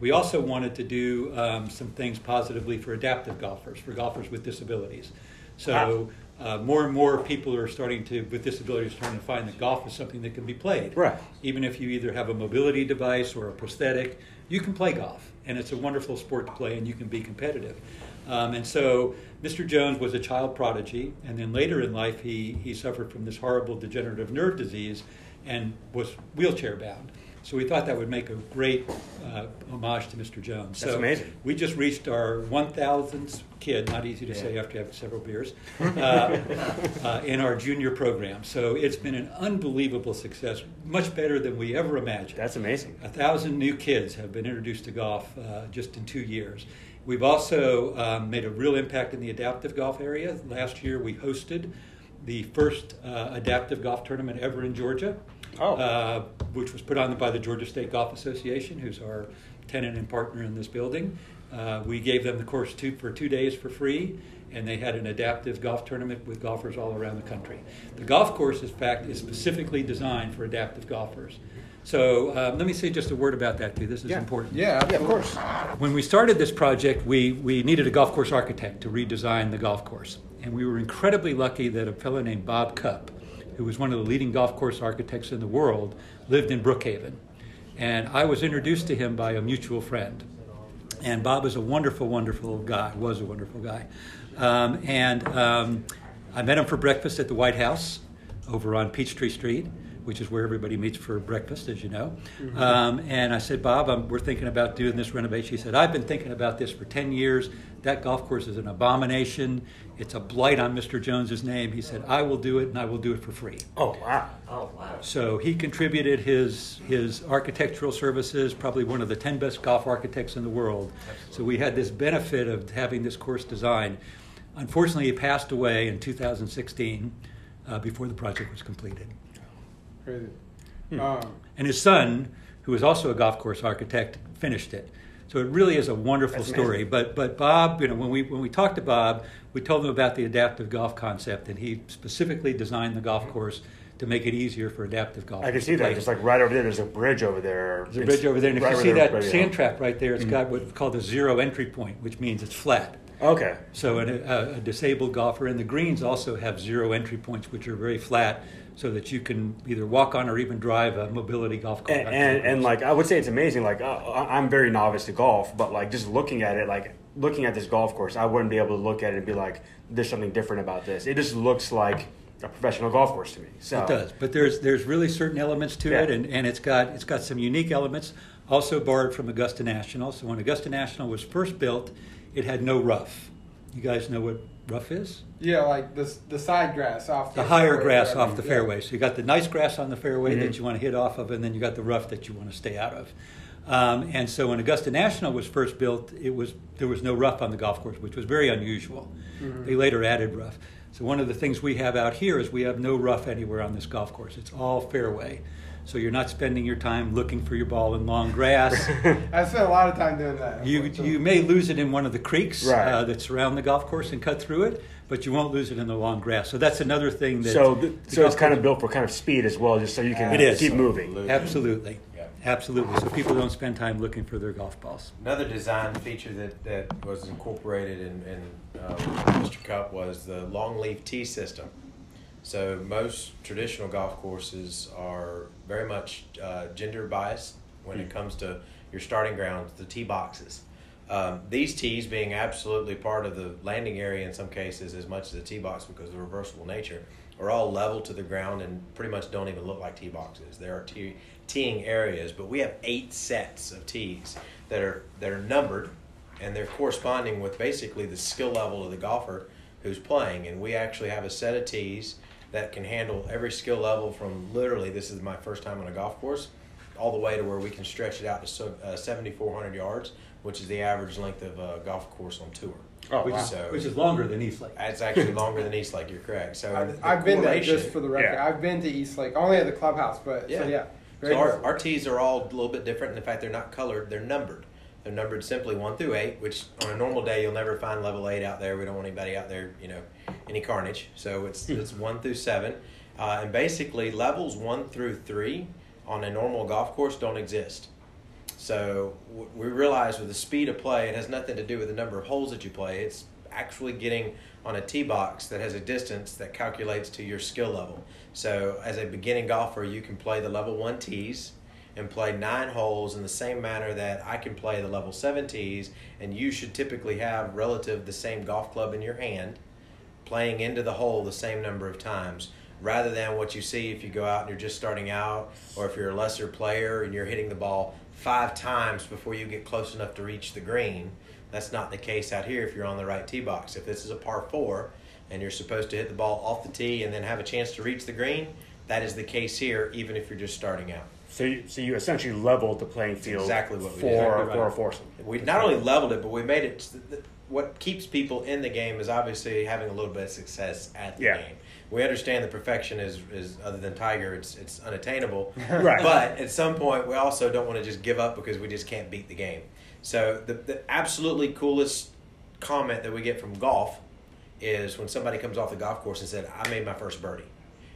Speaker 3: We also wanted to do um, some things positively for adaptive golfers, for golfers with disabilities. So uh, more and more people are starting to, with disabilities, starting to find that golf is something that can be played.
Speaker 1: Right.
Speaker 3: Even if you either have a mobility device or a prosthetic, you can play golf, and it's a wonderful sport to play, and you can be competitive. Um, and so, Mr. Jones was a child prodigy, and then later in life, he he suffered from this horrible degenerative nerve disease, and was wheelchair bound. So we thought that would make a great uh, homage to Mr. Jones.
Speaker 1: That's
Speaker 3: so
Speaker 1: amazing.
Speaker 3: We just reached our 1,000th kid, not easy to say after having several beers, uh, uh, in our junior program. So it's been an unbelievable success, much better than we ever imagined.
Speaker 1: That's amazing.
Speaker 3: A thousand new kids have been introduced to golf uh, just in two years. We've also um, made a real impact in the adaptive golf area. Last year, we hosted the first uh, adaptive golf tournament ever in Georgia,
Speaker 1: Oh.
Speaker 3: uh, which was put on by the Georgia State Golf Association, who's our tenant and partner in this building. Uh, we gave them the course two, for two days for free, and they had an adaptive golf tournament with golfers all around the country. The golf course, in fact, is specifically designed for adaptive golfers. So um, let me say just a word about that too. This is
Speaker 1: Yeah.
Speaker 3: important.
Speaker 2: Yeah,
Speaker 1: Yeah, of course.
Speaker 3: When we started this project, we, we needed a golf course architect to redesign the golf course. And we were incredibly lucky that a fellow named Bob Cupp, who was one of the leading golf course architects in the world, lived in Brookhaven. And I was introduced to him by a mutual friend. And Bob is a wonderful, wonderful guy, was a wonderful guy. Um, and um, I met him for breakfast at the White House over on Peachtree Street, which is where everybody meets for breakfast, as you know. Um, and I said, Bob, I'm, we're thinking about doing this renovation. He said, I've been thinking about this for 10 years. That golf course is an abomination. It's a blight on Mr. Jones's name. He said, I will do it, and I will do it for free.
Speaker 1: Oh wow.
Speaker 4: Oh wow.
Speaker 3: So he contributed his his architectural services, probably one of the ten best golf architects in the world. So we had this benefit of having this course designed. Unfortunately, he passed away in 2016 uh, before the project was completed.
Speaker 2: Crazy.
Speaker 1: Hmm.
Speaker 2: Um,
Speaker 3: And his son, who is also a golf course architect, finished it. So it really is a wonderful story. But but Bob, you know, when we when we talked to Bob, we told him about the adaptive golf concept, and he specifically designed the golf course to make it easier for adaptive golfers.
Speaker 1: I can see that. Just like right over there, there's a bridge over there.
Speaker 3: There's a bridge over there, and if
Speaker 1: Right
Speaker 3: you see that sand trap right there, it's got what's called a zero entry point, which means it's flat.
Speaker 1: Okay.
Speaker 3: So a, a disabled golfer, and the greens also have zero entry points, which are very flat, so that you can either walk on or even drive a mobility golf cart.
Speaker 1: And, and, and like I would say it's amazing. Like uh, I'm very novice to golf, but like just looking at it, like looking at this golf course, I wouldn't be able to look at it and be like, "There's something different about this." It just looks like a professional golf course to me. So
Speaker 3: It does, but there's there's really certain elements to it, and, and it's got it's got some unique elements. Also borrowed from Augusta National. So when Augusta National was first built, it had no rough. You guys know what rough is?
Speaker 2: yeah, like the the side grass off
Speaker 3: The
Speaker 2: the,
Speaker 3: higher
Speaker 2: fairway,
Speaker 3: grass
Speaker 2: whatever.
Speaker 3: off the
Speaker 2: Yeah.
Speaker 3: fairway. So you got the nice grass on the fairway
Speaker 1: Mhm.
Speaker 3: that you want to hit off of, and then you got the rough that you want to stay out of. Um, and so when Augusta National was first built, it was there was no rough on the golf course, which was very unusual.
Speaker 2: Mm-hmm.
Speaker 3: They later added rough. So one of the things we have out here is we have no rough anywhere on this golf course. It's all fairway. So you're not spending your time looking for your ball in long grass.
Speaker 2: I spent a lot of time doing that.
Speaker 3: you you may lose it in one of the creeks
Speaker 1: Right.
Speaker 3: uh, that surround the golf course and cut through it, but you won't lose it in the long grass. So that's another thing that
Speaker 1: So,
Speaker 3: the
Speaker 1: so it's kind of built for kind of speed as well, just so you can
Speaker 3: It is.
Speaker 1: keep moving.
Speaker 3: Absolutely.
Speaker 5: Yeah.
Speaker 3: Absolutely. So people don't spend time looking for their golf balls.
Speaker 5: Another design feature that, that was incorporated in, in uh, Mr. Cupp was the long leaf tee system. So most traditional golf courses are very much uh, gender biased when it comes to your starting grounds, the tee boxes. Um, these tees being absolutely part of the landing area in some cases as much as the tee box because of the reversible nature are all level to the ground and pretty much don't even look like tee boxes. There are tee, teeing areas, but we have eight sets of tees that are that are numbered and they're corresponding with basically the skill level of the golfer who's playing. And we actually have a set of tees that can handle every skill level from literally this is my first time on a golf course all the way to where we can stretch it out to uh, 7,400 yards, which is the average length of a golf course on tour.
Speaker 1: Oh,
Speaker 3: which,
Speaker 1: wow.
Speaker 3: is,
Speaker 5: So-
Speaker 3: which is longer than East Lake.
Speaker 5: It's actually longer than East Lake. You're correct. So
Speaker 2: I've, I've been there just for the record.
Speaker 1: Yeah.
Speaker 2: I've been to East Lake, only at the clubhouse, but
Speaker 5: Yeah.
Speaker 2: so yeah.
Speaker 5: So our, our tees are all a little bit different in the fact they're not colored, they're numbered. They're numbered simply one through eight, which on a normal day you'll never find level eight out there. We don't want anybody out there, you know, any carnage. So it's it's one through seven, uh, and basically levels one through three on a normal golf course don't exist. So w- we realize with the speed of play, it has nothing to do with the number of holes that you play. It's actually getting on a tee box that has a distance that calculates to your skill level. So as a beginning golfer, you can play the level one tees and play nine holes in the same manner that I can play the level seven tees, and you should typically have relative the same golf club in your hand, playing into the hole the same number of times. Rather than what you see if you go out and you're just starting out, or if you're a lesser player and you're hitting the ball five times before you get close enough to reach the green. That's not the case out here if you're on the right tee box. If this is a par four and you're supposed to hit the ball off the tee and then have a chance to reach the green, that is the case here, even if you're just starting out.
Speaker 1: So, you, so you essentially leveled the playing field
Speaker 5: exactly what we
Speaker 1: for
Speaker 5: did.
Speaker 3: Exactly
Speaker 1: for a foursome.
Speaker 5: We not only leveled it, but we made it. What keeps people in the game is obviously having a little bit of success at the
Speaker 1: Yeah.
Speaker 5: game. We understand that perfection is, is other than Tiger, it's it's unattainable.
Speaker 1: Right.
Speaker 5: But at some point, we also don't want to just give up because we just can't beat the game. So the the absolutely coolest comment that we get from golf is when somebody comes off the golf course and said, "I made my first birdie."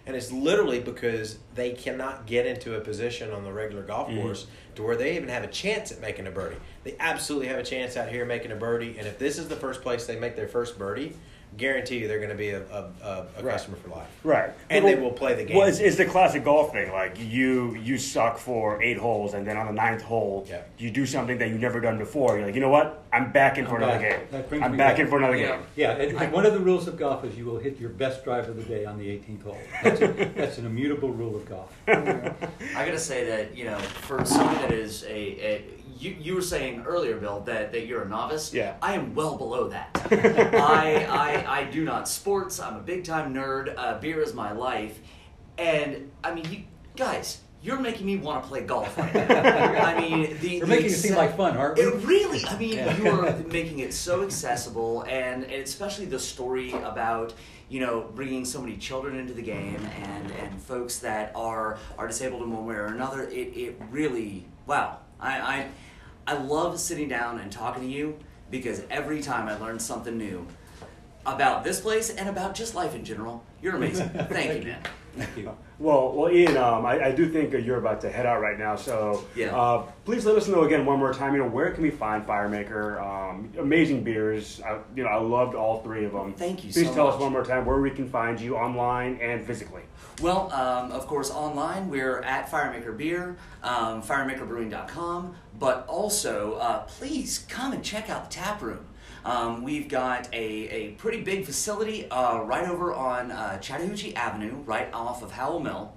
Speaker 5: And it's literally because they cannot get into a position on the regular golf
Speaker 1: Mhm.
Speaker 5: course to where they even have a chance at making a birdie. They absolutely have a chance out here making a birdie. And if this is the first place they make their first birdie, guarantee you they're going to be a, a, a, a
Speaker 1: Right.
Speaker 5: customer for life.
Speaker 1: Right.
Speaker 5: And they will play the game.
Speaker 1: Well, it's, it's the classic golf thing. Like you, you suck for eight holes, and then on the ninth hole,
Speaker 5: Yeah.
Speaker 1: you do something that you've never done before. You're like, you know what? I'm back in for
Speaker 3: I'm
Speaker 1: another
Speaker 3: back.
Speaker 1: game. I'm back
Speaker 3: back.
Speaker 1: in for another
Speaker 4: Yeah.
Speaker 1: game.
Speaker 3: Yeah, and, and one of the rules of golf is you will hit your best drive of the day on the 18th hole. That's, a, that's an immutable rule of golf.
Speaker 4: I gotta say that you know, for someone that is a, a you, you were saying earlier, Bill, that, that you're a novice.
Speaker 1: Yeah.
Speaker 4: I am well below that. I, I I do not sports. I'm a big time nerd. Uh, beer is my life, and I mean, you guys, you're making me want to play golf right now. I mean, the
Speaker 3: We're
Speaker 4: the
Speaker 3: making it seem like fun, aren't we?
Speaker 4: It really, I mean,
Speaker 3: Yeah.
Speaker 4: you are making it so accessible, and, and especially the story about you know bringing so many children into the game and and folks that are are disabled in one way or another. It it really wow. I I, I love sitting down and talking to you because every time I learn something new about this place and about just life in general. You're amazing. Thank you, man.
Speaker 3: Thank you.
Speaker 1: Well, well, Ian, um, I, I do think you're about to head out right now. So,
Speaker 4: Yeah.
Speaker 1: uh, please let us know again one more time. You know, where can we find Firemaker? Um, amazing beers. I, you know, I loved all three of them.
Speaker 4: Thank you
Speaker 1: Please
Speaker 4: so
Speaker 1: tell us one more time where we can find you online and physically.
Speaker 4: Well, um, of course, online we're at Firemaker Beer, um, firemakerbrewing.com, but also uh, please come and check out the tap room. Um, we've got a, a pretty big facility uh, right over on uh, Chattahoochee Avenue, right off of Howell Mill.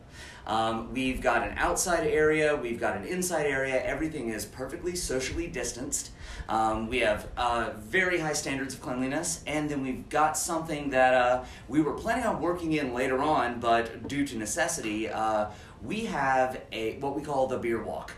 Speaker 4: Um, we've got an outside area, we've got an inside area. Everything is perfectly socially distanced. Um, we have uh, very high standards of cleanliness, and then we've got something that uh, we were planning on working in later on, but due to necessity, uh, we have a what we call the beer walk.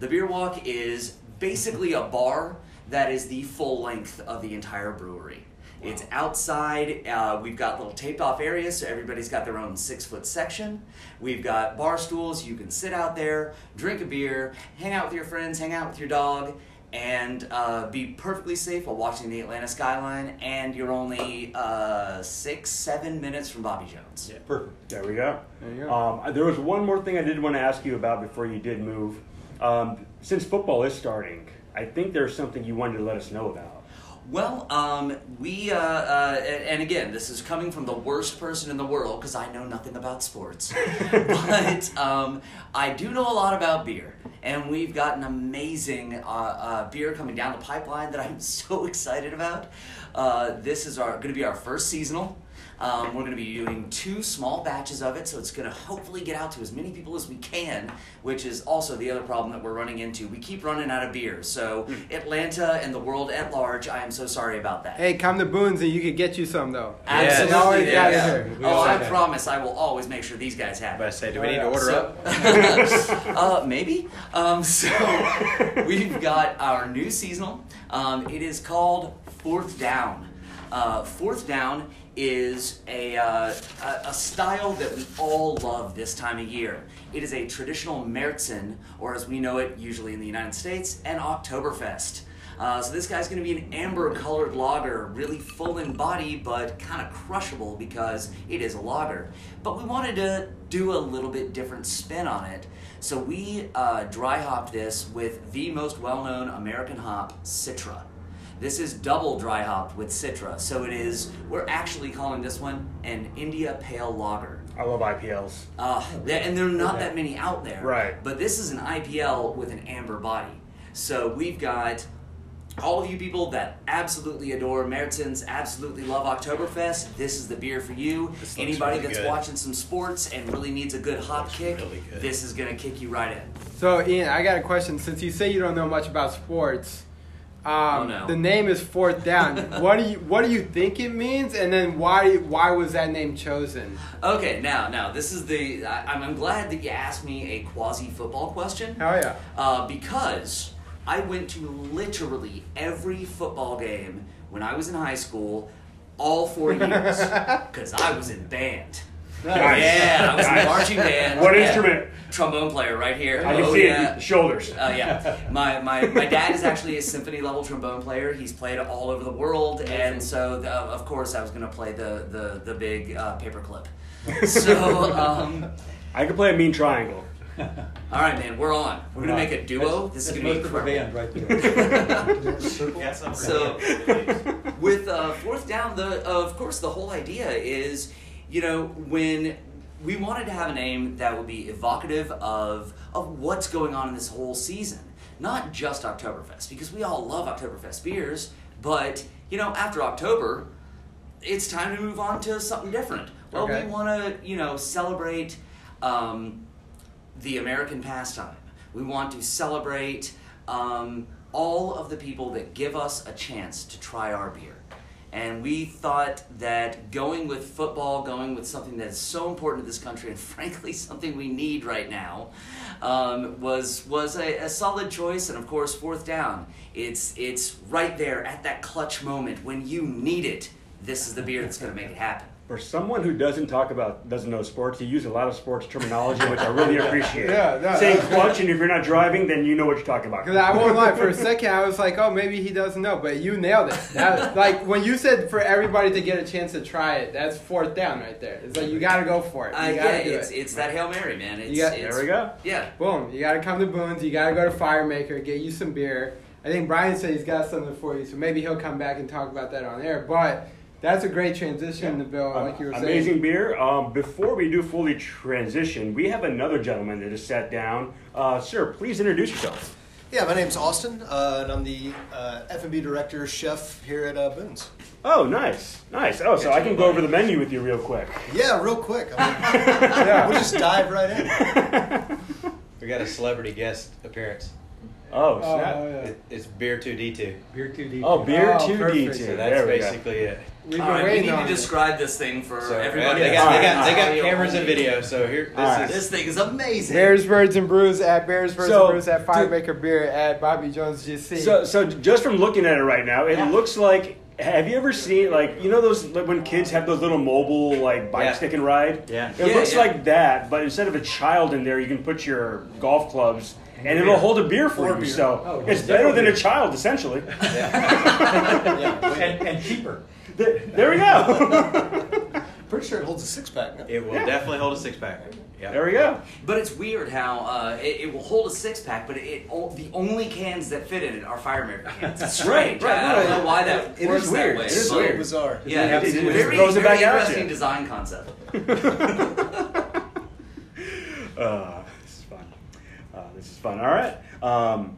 Speaker 4: The beer walk is basically a bar that is the full length of the entire brewery. It's outside. Uh, we've got little taped off areas, so everybody's got their own six foot section. We've got bar stools. You can sit out there, drink a beer, hang out with your friends, hang out with your dog, and uh, be perfectly safe while watching the Atlanta skyline. And you're only uh, six, seven minutes from Bobby Jones.
Speaker 3: Yeah, perfect.
Speaker 1: There we go.
Speaker 2: There you go.
Speaker 1: Um, there was one more thing I did want to ask you about before you did move. Um, since football is starting, I think there's something you wanted to let us know about.
Speaker 4: Well, um, we, uh, uh, and again, this is coming from the worst person in the world because I know nothing about sports. but um, I do know a lot about beer. And we've got an amazing uh, uh, beer coming down the pipeline that I'm so excited about. Uh, this is our going to be our first seasonal. Um, we're going to be doing two small batches of it, so it's going to hopefully get out to as many people as we can, which is also the other problem that we're running into. We keep running out of beer. So, Atlanta and the world at large, I am so sorry about that.
Speaker 2: Hey, come to Boone's and you could get you some though.
Speaker 4: Absolutely.
Speaker 2: You always
Speaker 4: yeah, yeah. Oh, I
Speaker 3: Yeah.
Speaker 4: promise I will always make sure these guys have
Speaker 5: But I say, do we need to order
Speaker 4: So-
Speaker 5: up?
Speaker 4: uh, maybe. Um, so we've got our new seasonal. Um, it is called Fourth Down. Uh, Fourth Down is a, uh, a, style that we all love this time of year. It is a traditional Märzen, or as we know it usually in the United States, an Oktoberfest. Uh, so this guy's going to be an amber-colored lager, really full in body, but kind of crushable because it is a lager. But we wanted to do a little bit different spin on it, so we uh, dry hopped this with the most well-known American hop, Citra. This is double dry hopped with Citra, so it is. We're actually calling this one an India Pale Lager.
Speaker 1: I love IPLs.
Speaker 4: Uh, there- and there are not that many out there.
Speaker 1: Right.
Speaker 4: But this is an IPL with an amber body. So we've got all of you people that absolutely adore Märzens, absolutely love Oktoberfest. This is the beer for you.
Speaker 5: This looks
Speaker 4: Anybody
Speaker 5: really
Speaker 4: that's
Speaker 5: good.
Speaker 4: watching some sports and really needs a good hop kick,
Speaker 5: really good.
Speaker 4: this is going to kick you right in.
Speaker 2: So Ian, I got a question. Since you say you don't know much about sports, um,
Speaker 4: Oh, no.
Speaker 2: the name is Fourth Down. what do you What do you think it means? And then why Why was that name chosen?
Speaker 4: Okay, now, now, this is the. I, I'm, I'm glad that you asked me a quasi football question.
Speaker 2: Hell yeah!
Speaker 4: Uh, because I went to literally every football game when I was in high school, all four years, because I was in band.
Speaker 1: Nice.
Speaker 4: Yeah, I was in
Speaker 1: Nice.
Speaker 4: marching band.
Speaker 1: What
Speaker 4: Yeah.
Speaker 1: instrument?
Speaker 4: Trombone player right here.
Speaker 1: I can
Speaker 4: oh,
Speaker 1: see
Speaker 4: yeah.
Speaker 1: it. The shoulders.
Speaker 4: Uh, yeah, my, my, my dad is actually a symphony level trombone player. He's played all over the world, and so the, of course I was gonna play the the the big uh, paperclip. So um,
Speaker 1: I could play a mean triangle.
Speaker 4: all right, man, we're on. We're gonna make a duo.
Speaker 3: That's,
Speaker 4: This is gonna be
Speaker 3: most of a
Speaker 4: incredible.
Speaker 3: band right there.
Speaker 4: So, with uh, fourth down, the of course the whole idea is, you know, when we wanted to have a name that would be evocative of of what's going on in this whole season, not just Oktoberfest, because we all love Oktoberfest beers, but you know, after October, it's time to move on to something different. Well,
Speaker 2: Okay.
Speaker 4: we want to, you know, celebrate um, the American pastime. We want to celebrate um, all of the people that give us a chance to try our beer. And we thought that going with football, going with something that is so important to this country, and frankly something we need right now, um, was was a, a solid choice. And of course, fourth down, it's it's right there at that clutch moment when you need it. This is the beer that's going to make it happen.
Speaker 1: For someone who doesn't talk about, doesn't know sports, you use a lot of sports terminology, which I really appreciate.
Speaker 2: Yeah, no,
Speaker 1: Saying clutch, and if you're not driving, then you know what you're talking about.
Speaker 2: Because I won't lie, for a second I was like, oh, maybe he doesn't know, but you nailed it. That, like when you said for everybody to get a chance to try it, that's fourth down right there. It's like you got to go for it. You
Speaker 4: Uh, yeah,
Speaker 2: do
Speaker 4: it's
Speaker 2: it.
Speaker 4: it's that hail mary, man. It's,
Speaker 2: You got-
Speaker 4: it's,
Speaker 1: There we go.
Speaker 4: Yeah.
Speaker 2: Boom! You got to come to Boone's. You got to go to Firemaker, get you some beer. I think Brian said he's got something for you, so maybe he'll come back and talk about that on air. But that's a great transition to Bill, like you were saying.
Speaker 1: Amazing beer. Um, before we do fully transition, we have another gentleman that has sat down. Uh, sir, please introduce yourself.
Speaker 6: Yeah, my name's Austin, uh, and I'm the uh, F&B director chef here at uh, Boone's.
Speaker 1: Oh, nice, nice. Oh, so I can go over the menu with you real quick.
Speaker 6: Yeah, real quick. I mean,
Speaker 2: Yeah.
Speaker 6: we'll just dive right in.
Speaker 5: We got a celebrity guest appearance.
Speaker 1: Oh,
Speaker 2: Oh,
Speaker 1: snap.
Speaker 2: Oh, yeah.
Speaker 5: It, it's beer two D two.
Speaker 3: Beer two D two.
Speaker 1: Oh, beer
Speaker 2: Oh,
Speaker 1: 2D2.
Speaker 5: So that's
Speaker 1: we
Speaker 5: basically it.
Speaker 2: We've been
Speaker 4: All right, we need to
Speaker 2: it.
Speaker 4: describe this thing for
Speaker 5: So
Speaker 4: everybody.
Speaker 5: they got, they got,
Speaker 1: Alright,
Speaker 5: they got
Speaker 4: alright.
Speaker 5: cameras and video. So here, this
Speaker 1: Alright.
Speaker 5: is
Speaker 4: This thing is amazing.
Speaker 2: Bears, Birds, and Brews at Bears, Birds,
Speaker 1: So,
Speaker 2: and Brews at
Speaker 1: dude-
Speaker 2: Firemaker Beer at Bobby Jones GC.
Speaker 1: So, so just from looking at it right now, it
Speaker 4: Yeah.
Speaker 1: looks like. Have you ever seen like you know those like when kids have those little mobile like bike
Speaker 5: Yeah.
Speaker 1: stick and ride?
Speaker 5: Yeah.
Speaker 1: It
Speaker 4: Yeah,
Speaker 1: looks
Speaker 4: yeah.
Speaker 1: like that, but instead of a child in there, you can put your golf clubs, and it'll hold a beer for
Speaker 6: Or
Speaker 1: you.
Speaker 6: beer.
Speaker 1: So
Speaker 3: Oh,
Speaker 1: it's
Speaker 3: definitely
Speaker 1: better than a child, essentially.
Speaker 6: yeah,
Speaker 3: and, and cheaper.
Speaker 1: Th- there we go.
Speaker 6: pretty sure it holds a six pack. No?
Speaker 5: it will
Speaker 1: Yeah.
Speaker 5: definitely hold a six pack. Yeah.
Speaker 1: there we go.
Speaker 4: But it's weird how uh, it, it will hold a six pack, but it, it the only cans that fit in it are Firemaker cans. It's strange.
Speaker 1: Right,
Speaker 4: I, I don't know why that
Speaker 1: it
Speaker 4: works
Speaker 1: is
Speaker 4: that
Speaker 1: weird.
Speaker 4: way.
Speaker 1: It is
Speaker 4: but-
Speaker 1: weird.
Speaker 6: bizarre.
Speaker 4: Yeah,
Speaker 1: It-
Speaker 4: it's
Speaker 1: it- it
Speaker 4: very,
Speaker 1: throws it
Speaker 4: very
Speaker 1: back
Speaker 4: interesting
Speaker 1: you.
Speaker 4: design concept.
Speaker 1: Uh, this is fun. Uh, this is fun. All right. Um,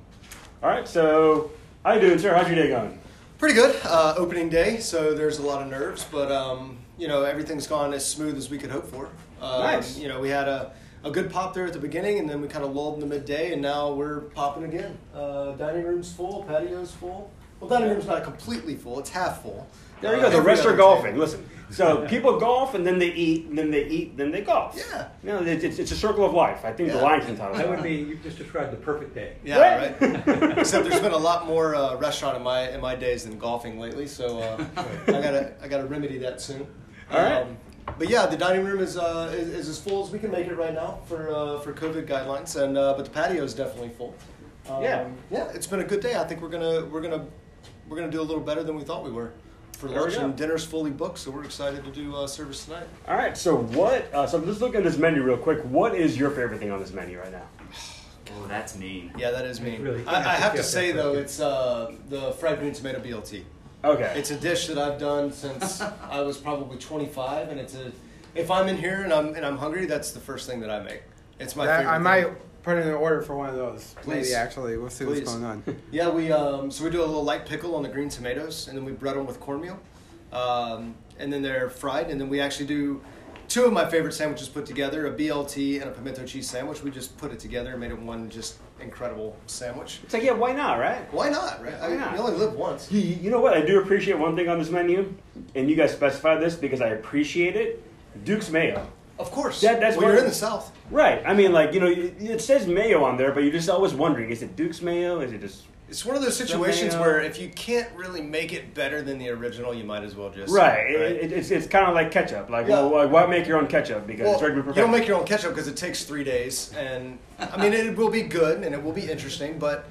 Speaker 1: all right. So, how you doing, sir? How's your day going?
Speaker 6: Pretty good. Uh, opening day, so there's a lot of nerves, but um, you know everything's gone as smooth as we could hope for. Um,
Speaker 1: Nice.
Speaker 6: You know we had a, a good pop there at the beginning, and then we kind of lulled in the midday, and now we're popping again. Uh, dining room's full, patio's full. Well, dining room's not completely full; it's half full.
Speaker 1: There you
Speaker 6: Uh,
Speaker 1: go. The rest are golfing.
Speaker 6: table.
Speaker 1: Listen. So people golf and then they eat, and then they eat, and then they golf.
Speaker 6: Yeah.
Speaker 1: You know, it's, it's, it's a circle of life. I think the
Speaker 6: Yeah.
Speaker 1: Lion King title.
Speaker 3: That would be, you've just described the perfect day.
Speaker 6: Yeah, right. Except there's been a lot more uh, restaurant in my in my days than golfing lately, so uh, I gotta I gotta remedy that soon. Um,
Speaker 1: All right.
Speaker 6: but yeah, the dining room is, uh, is is as full as we can make it right now for uh, for COVID guidelines, and uh, but the patio is definitely full. Um,
Speaker 1: Yeah.
Speaker 6: yeah, it's been a good day. I think we're gonna we're gonna we're gonna do a little better than we thought we were for
Speaker 1: There
Speaker 6: lunch,
Speaker 1: go.
Speaker 6: and dinner's fully booked, so we're excited to do uh, service tonight.
Speaker 1: All right. So what? Uh, so let's look at this menu real quick. What is your favorite thing on this menu right now?
Speaker 4: Oh, that's mean.
Speaker 6: Yeah, that is mean.
Speaker 3: Really?
Speaker 6: I, I have to say though,
Speaker 3: good.
Speaker 6: it's uh, the fried green tomato BLT.
Speaker 1: Okay.
Speaker 6: It's a dish that I've done since I was probably 25, and it's a. If I'm in here and I'm and I'm hungry, that's the first thing that I make. It's my
Speaker 2: That-
Speaker 6: favorite.
Speaker 2: I
Speaker 6: thing.
Speaker 2: Might put in an order for one of those. Maybe
Speaker 6: Please.
Speaker 2: actually, we'll see
Speaker 6: Please.
Speaker 2: what's going on.
Speaker 6: Yeah, we um, so we do a little light pickle on the green tomatoes, and then we bread them with cornmeal, um, and then they're fried, and then we actually do two of my favorite sandwiches put together: a BLT and a pimento cheese sandwich. We just put it together and made it one just incredible sandwich.
Speaker 1: It's like yeah, why not, right?
Speaker 6: Why not? Right? I
Speaker 1: Why
Speaker 6: mean,
Speaker 1: not?
Speaker 6: you only live once.
Speaker 1: You, you know what? I do appreciate one thing on this menu, and you guys specified this because I appreciate it. Duke's mayo.
Speaker 6: Of course.
Speaker 1: That- that's
Speaker 6: well, you're in the South.
Speaker 1: Right. I mean, like you know, it says mayo on there, but you're just always wondering: is it Duke's mayo? Is it just
Speaker 6: It's one of those situations
Speaker 1: mayo.
Speaker 6: where if you can't really make it better than the original, you might as well just
Speaker 1: right? It, it, it's it's kind of like ketchup. Like,
Speaker 6: Yeah.
Speaker 1: well, why- why make your own ketchup? Because
Speaker 6: well,
Speaker 1: it's already
Speaker 6: you don't make your own ketchup because it takes three days, and I mean it will be good and it will be interesting, but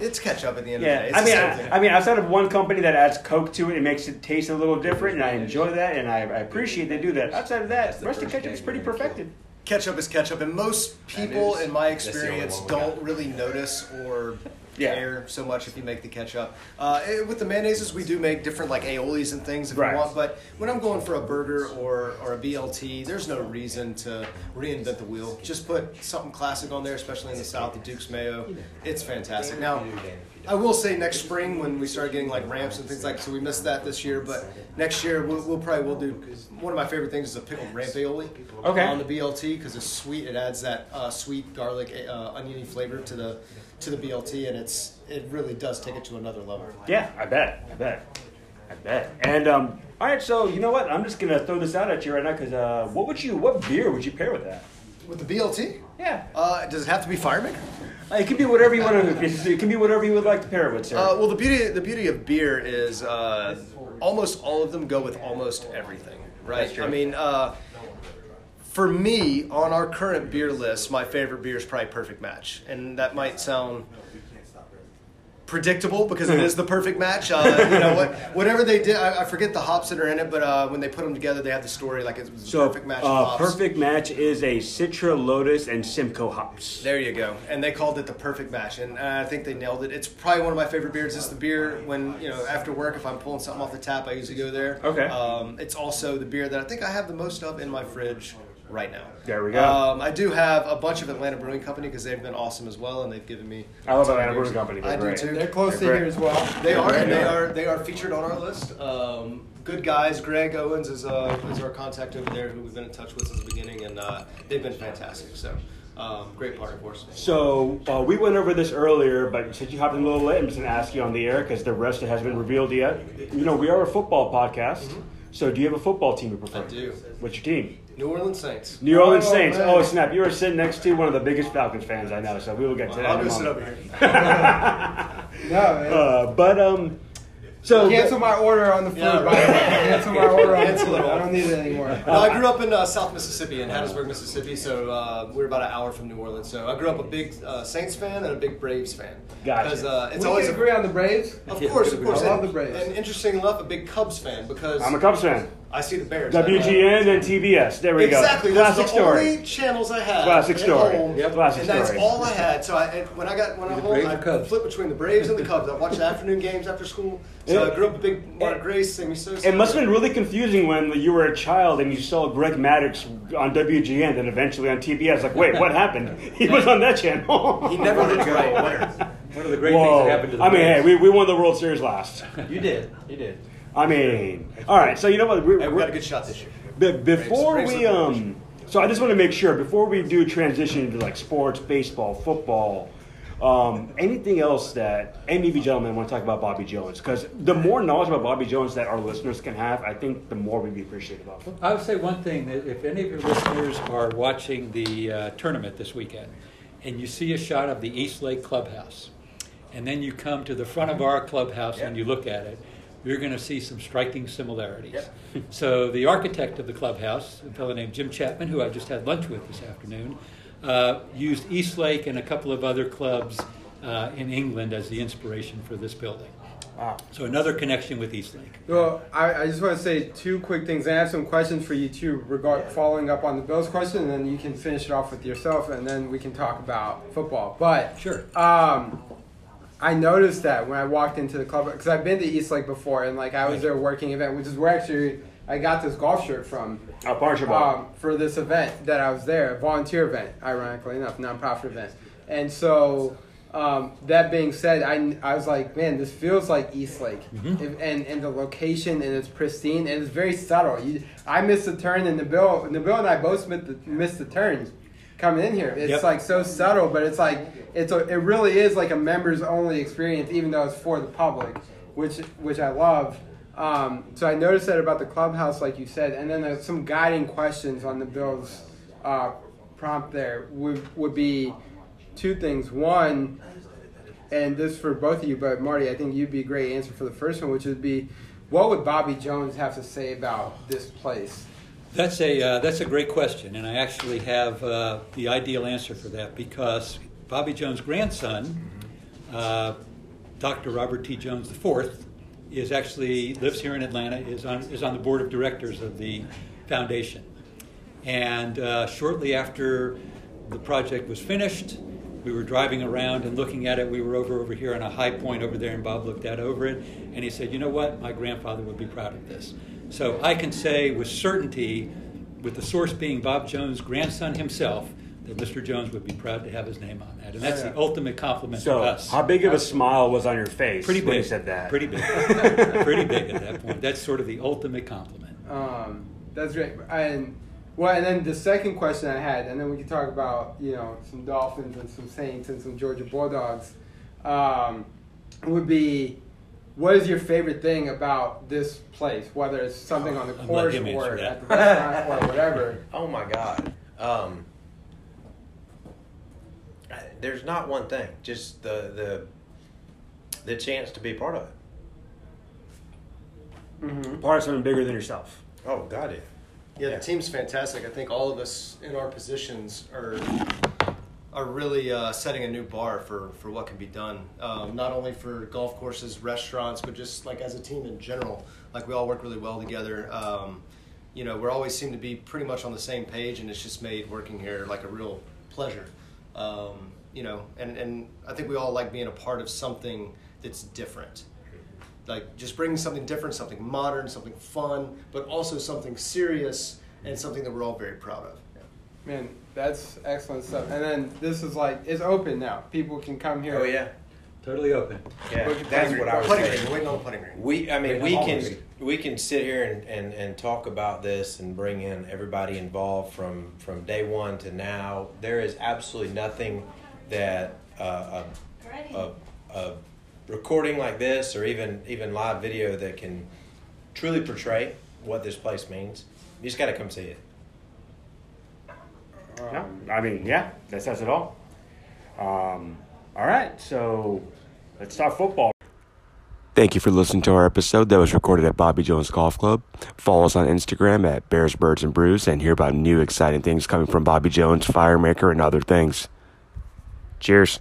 Speaker 6: it's ketchup at the end
Speaker 1: Yeah,
Speaker 6: of the day. It's
Speaker 1: I mean, I. I mean, outside of one company that adds Coke to it, it makes it taste a little different, and I enjoy that, and I, I appreciate they do that. Outside of that, the
Speaker 5: the
Speaker 1: rest of ketchup is pretty
Speaker 5: we're
Speaker 1: perfected.
Speaker 6: ketchup is ketchup, and most people,
Speaker 5: is-
Speaker 6: in my
Speaker 5: that's the only
Speaker 6: experience, don't really notice or
Speaker 1: Yeah.
Speaker 6: care so much if you make the ketchup. Uh, eh, with the mayonnaises, we do make different like aiolis and things if
Speaker 1: Right.
Speaker 6: you want, but when I'm going for a burger or, or a BLT, there's no reason to reinvent the wheel. Just put something classic on there, especially in the South, the Duke's Mayo. It's fantastic. Now, I will say next spring when we start getting like ramps and things like so we missed that this year, but next year we'll, we'll probably will do one of my favorite things is a pickled ramp aioli
Speaker 1: Okay.
Speaker 6: on the BLT because it's sweet. It adds that uh, sweet garlic uh, oniony flavor to the to the BLT, and it's it really does take it to another level.
Speaker 1: Yeah, I bet, I bet, I bet. And um, all right, so you know what? I'm just gonna throw this out at you right now because uh, what would you, what beer would you pair with that?
Speaker 6: With the BLT,
Speaker 1: Yeah,
Speaker 6: uh, does it have to be Firemaker?
Speaker 1: Uh, it can be whatever you want to. It can be whatever you would like to pair it with, sir.
Speaker 6: Uh, well, the beauty the beauty of beer is uh, almost all of them go with almost everything, right? I mean, uh, for me, on our current beer list, my favorite beer is probably Perfect Match, and that might sound predictable because it is the perfect match. Uh, you know what? Whatever they did, I, I forget the hops that are in it, but uh, when they put them together, they have the story like it was a
Speaker 1: so,
Speaker 6: perfect match.
Speaker 1: uh, perfect match is a Citra, Lotus, and Simcoe hops.
Speaker 6: There you go. And they called it the perfect match, and uh, I think they nailed it. It's probably one of my favorite beers. It's the beer when you know after work, if I'm pulling something off the tap, I usually go there.
Speaker 1: Okay.
Speaker 6: Um, it's also the beer that I think I have the most of in my fridge right now.
Speaker 1: There we go.
Speaker 6: Um, I do have a bunch of Atlanta Brewing Company because they've been awesome as well, and they've given me.
Speaker 1: I love
Speaker 6: a
Speaker 1: Atlanta Brewing. Company. They're
Speaker 6: I do too.
Speaker 2: They're close to
Speaker 1: They're
Speaker 2: here as well.
Speaker 6: They are, and they are they are featured on our list. Um, good guys. Greg Owens is uh, is our contact over there, who we've been in touch with since the beginning, and uh, they've been fantastic. So Um, great partner for us.
Speaker 1: So uh, we went over this earlier, but since you hopped in a little late, I'm just going to ask you on the air because the rest hasn't been revealed yet. You know, we are a football podcast. So do you have a football team you prefer?
Speaker 6: I do.
Speaker 1: What's your team?
Speaker 6: New Orleans Saints.
Speaker 1: New Orleans
Speaker 2: Oh,
Speaker 1: Saints.
Speaker 2: man.
Speaker 1: Oh snap! You are sitting next to one of the biggest Falcons fans I know, so we will get to that.
Speaker 6: I'm
Speaker 1: in
Speaker 6: sit
Speaker 1: moment.
Speaker 6: over here.
Speaker 2: No, man.
Speaker 1: Uh, but um, so
Speaker 2: Cancel my order on the food,
Speaker 6: Yeah,
Speaker 2: by
Speaker 6: right.
Speaker 2: Cancel my order on the
Speaker 6: Cancel
Speaker 2: food.
Speaker 6: it.
Speaker 2: I don't need it anymore.
Speaker 6: No, I grew up in uh, South Mississippi, in Hattiesburg, Mississippi. So uh, we're about an hour from New Orleans. So I grew up a big uh, Saints fan and a big Braves fan.
Speaker 1: Gotcha.
Speaker 6: Because uh, it's
Speaker 2: we
Speaker 6: always
Speaker 2: can
Speaker 6: a,
Speaker 2: agree on the Braves.
Speaker 6: of course, of course.
Speaker 2: I love
Speaker 6: and,
Speaker 2: the Braves.
Speaker 6: And interesting enough, a big Cubs fan because
Speaker 1: I'm a Cubs fan.
Speaker 6: I see the Bears.
Speaker 1: WGN and TBS. There we
Speaker 6: exactly.
Speaker 1: go.
Speaker 6: That's
Speaker 1: Classic
Speaker 6: the
Speaker 1: story.
Speaker 6: only channels I had.
Speaker 1: Classic
Speaker 6: at
Speaker 1: story.
Speaker 6: home,
Speaker 1: Yep. Classic
Speaker 6: and that's
Speaker 1: story.
Speaker 6: all I had. So I, when I got when I'm
Speaker 3: The
Speaker 6: home, I
Speaker 3: or Cubs?
Speaker 6: flip between the Braves and the Cubs. I watched the afternoon games after school. So
Speaker 1: Yeah.
Speaker 6: I grew up a big Mark Grace, Sammy Sosa.
Speaker 1: It must have been really confusing when you were a child and you saw Greg Maddux on WGN and eventually on TBS. Like, wait, what happened? He was on that channel.
Speaker 6: He never looked right.
Speaker 3: One of the great
Speaker 1: Whoa.
Speaker 3: things that happened to the
Speaker 1: I mean, hey, we, we won the World Series last.
Speaker 5: You did. You did.
Speaker 1: I mean, all right. So you know what? We're,
Speaker 6: Hey, we got a good shot this year.
Speaker 1: Be- before
Speaker 6: Braves
Speaker 1: we um, so I just want to make sure before we do transition into like sports, baseball, football, um, anything else that any of you gentlemen want to talk about Bobby Jones? Because the more knowledge about Bobby Jones that our listeners can have, I think the more we'd be appreciative of.
Speaker 3: I would say one thing that if any of your listeners are watching the uh, tournament this weekend and you see a shot of the East Lake Clubhouse, and then you come to the front of our clubhouse and you look at it, you're going to see some striking similarities. so, the architect of the clubhouse, a fellow named Jim Chapman, who I just had lunch with this afternoon, uh, used East Lake and a couple of other clubs uh, in England as the inspiration for this building.
Speaker 1: Wow.
Speaker 3: So, another connection with East Lake.
Speaker 2: Well, I, I just want to say two quick things. I have some questions for you too, regard following up on the Bills question, and then you can finish it off with yourself, and then we can talk about football. But
Speaker 3: Sure.
Speaker 2: um, I noticed that when I walked into the club because I've been to East Lake before, and like I was there working event, which is where actually I got this golf shirt from.
Speaker 1: Uh, partnership
Speaker 2: um, for this event that I was there, a volunteer event, ironically enough, nonprofit event. And so, um, that being said, I, I was like, man, this feels like East Lake, If- and and the location and it's pristine and it's very subtle. You, I missed a turn, and Nabil, Nabil and I both missed the, missed the turns coming in here. It's
Speaker 3: Yep.
Speaker 2: like so subtle, but it's like it's a, it really is like a members only experience, even though it's for the public, which which I love. Um, so I noticed that about the clubhouse, like you said, and then there's some guiding questions on the Bills uh, prompt there would would be two things. One, and this for both of you, but Marty, I think you'd be a great answer for the first one, which would be, what would Bobby Jones have to say about this place?
Speaker 3: That's a uh, that's a great question, and I actually have uh, the ideal answer for that because Bobby Jones' grandson, uh, Dr. Robert T. Jones IV, is actually lives here in Atlanta. is on is on the board of directors of the foundation, and uh, shortly after the project was finished, we were driving around and looking at it. We were over over here on a high point over there, and Bob looked out over it, and he said, "You know what? My grandfather would be proud of this." So I can say with certainty, with the source being Bob Jones' grandson himself, that Mr. Jones would be proud to have his name on that, and that's the ultimate compliment
Speaker 1: So,
Speaker 3: to us.
Speaker 1: how big of a smile was on your face
Speaker 3: Pretty big.
Speaker 1: when you said that?
Speaker 3: Pretty big. Pretty big at that point. That's sort of the ultimate compliment.
Speaker 2: Um, that's great. And well, and then the second question I had, and then we can talk about you know some Dolphins and some Saints and some Georgia Bulldogs, um, would be, what is your favorite thing about this place? Whether it's something on the
Speaker 3: I'm
Speaker 2: course or at the restaurant or whatever.
Speaker 5: Oh my God. Um, I- there's not one thing. Just the the the chance to be part of it.
Speaker 2: Mm-hmm.
Speaker 1: Part of something bigger than yourself.
Speaker 5: Oh God, yeah.
Speaker 6: Yeah,
Speaker 5: Yeah.
Speaker 6: the team's fantastic. I think all of us in our positions are are really uh, setting a new bar for, for what can be done. Um, not only for golf courses, restaurants, but just like as a team in general. Like we all work really well together. Um, you know, we always seem to be pretty much on the same page, and it's just made working here like a real pleasure. Um, you know, and, and I think we all like being a part of something that's different like just bringing something different, something modern, something fun, but also something serious and something that we're all very proud of.
Speaker 2: Man, that's excellent stuff. And then this is like it's open now. People can come here.
Speaker 5: Oh yeah.
Speaker 3: Totally open.
Speaker 5: Yeah, that's what I was
Speaker 6: Putting
Speaker 5: saying.
Speaker 6: green. We're waiting on the putting green.
Speaker 5: We, I mean,
Speaker 3: Yeah,
Speaker 5: we
Speaker 3: always.
Speaker 5: can we can sit here and, and, and talk about this and bring in everybody involved from from day one to now. There is absolutely nothing that uh, a, a, a recording like this or even even live video that can truly portray what this place means. You just got to come see it.
Speaker 7: No, I mean, yeah, that says it all. Um, all right, so let's talk football. Thank you for listening to our episode that was recorded at Bobby Jones Golf Club. Follow us on Instagram at Bears, Birds, and Brews and hear about new exciting things coming from Bobby Jones, Firemaker, and other things. Cheers.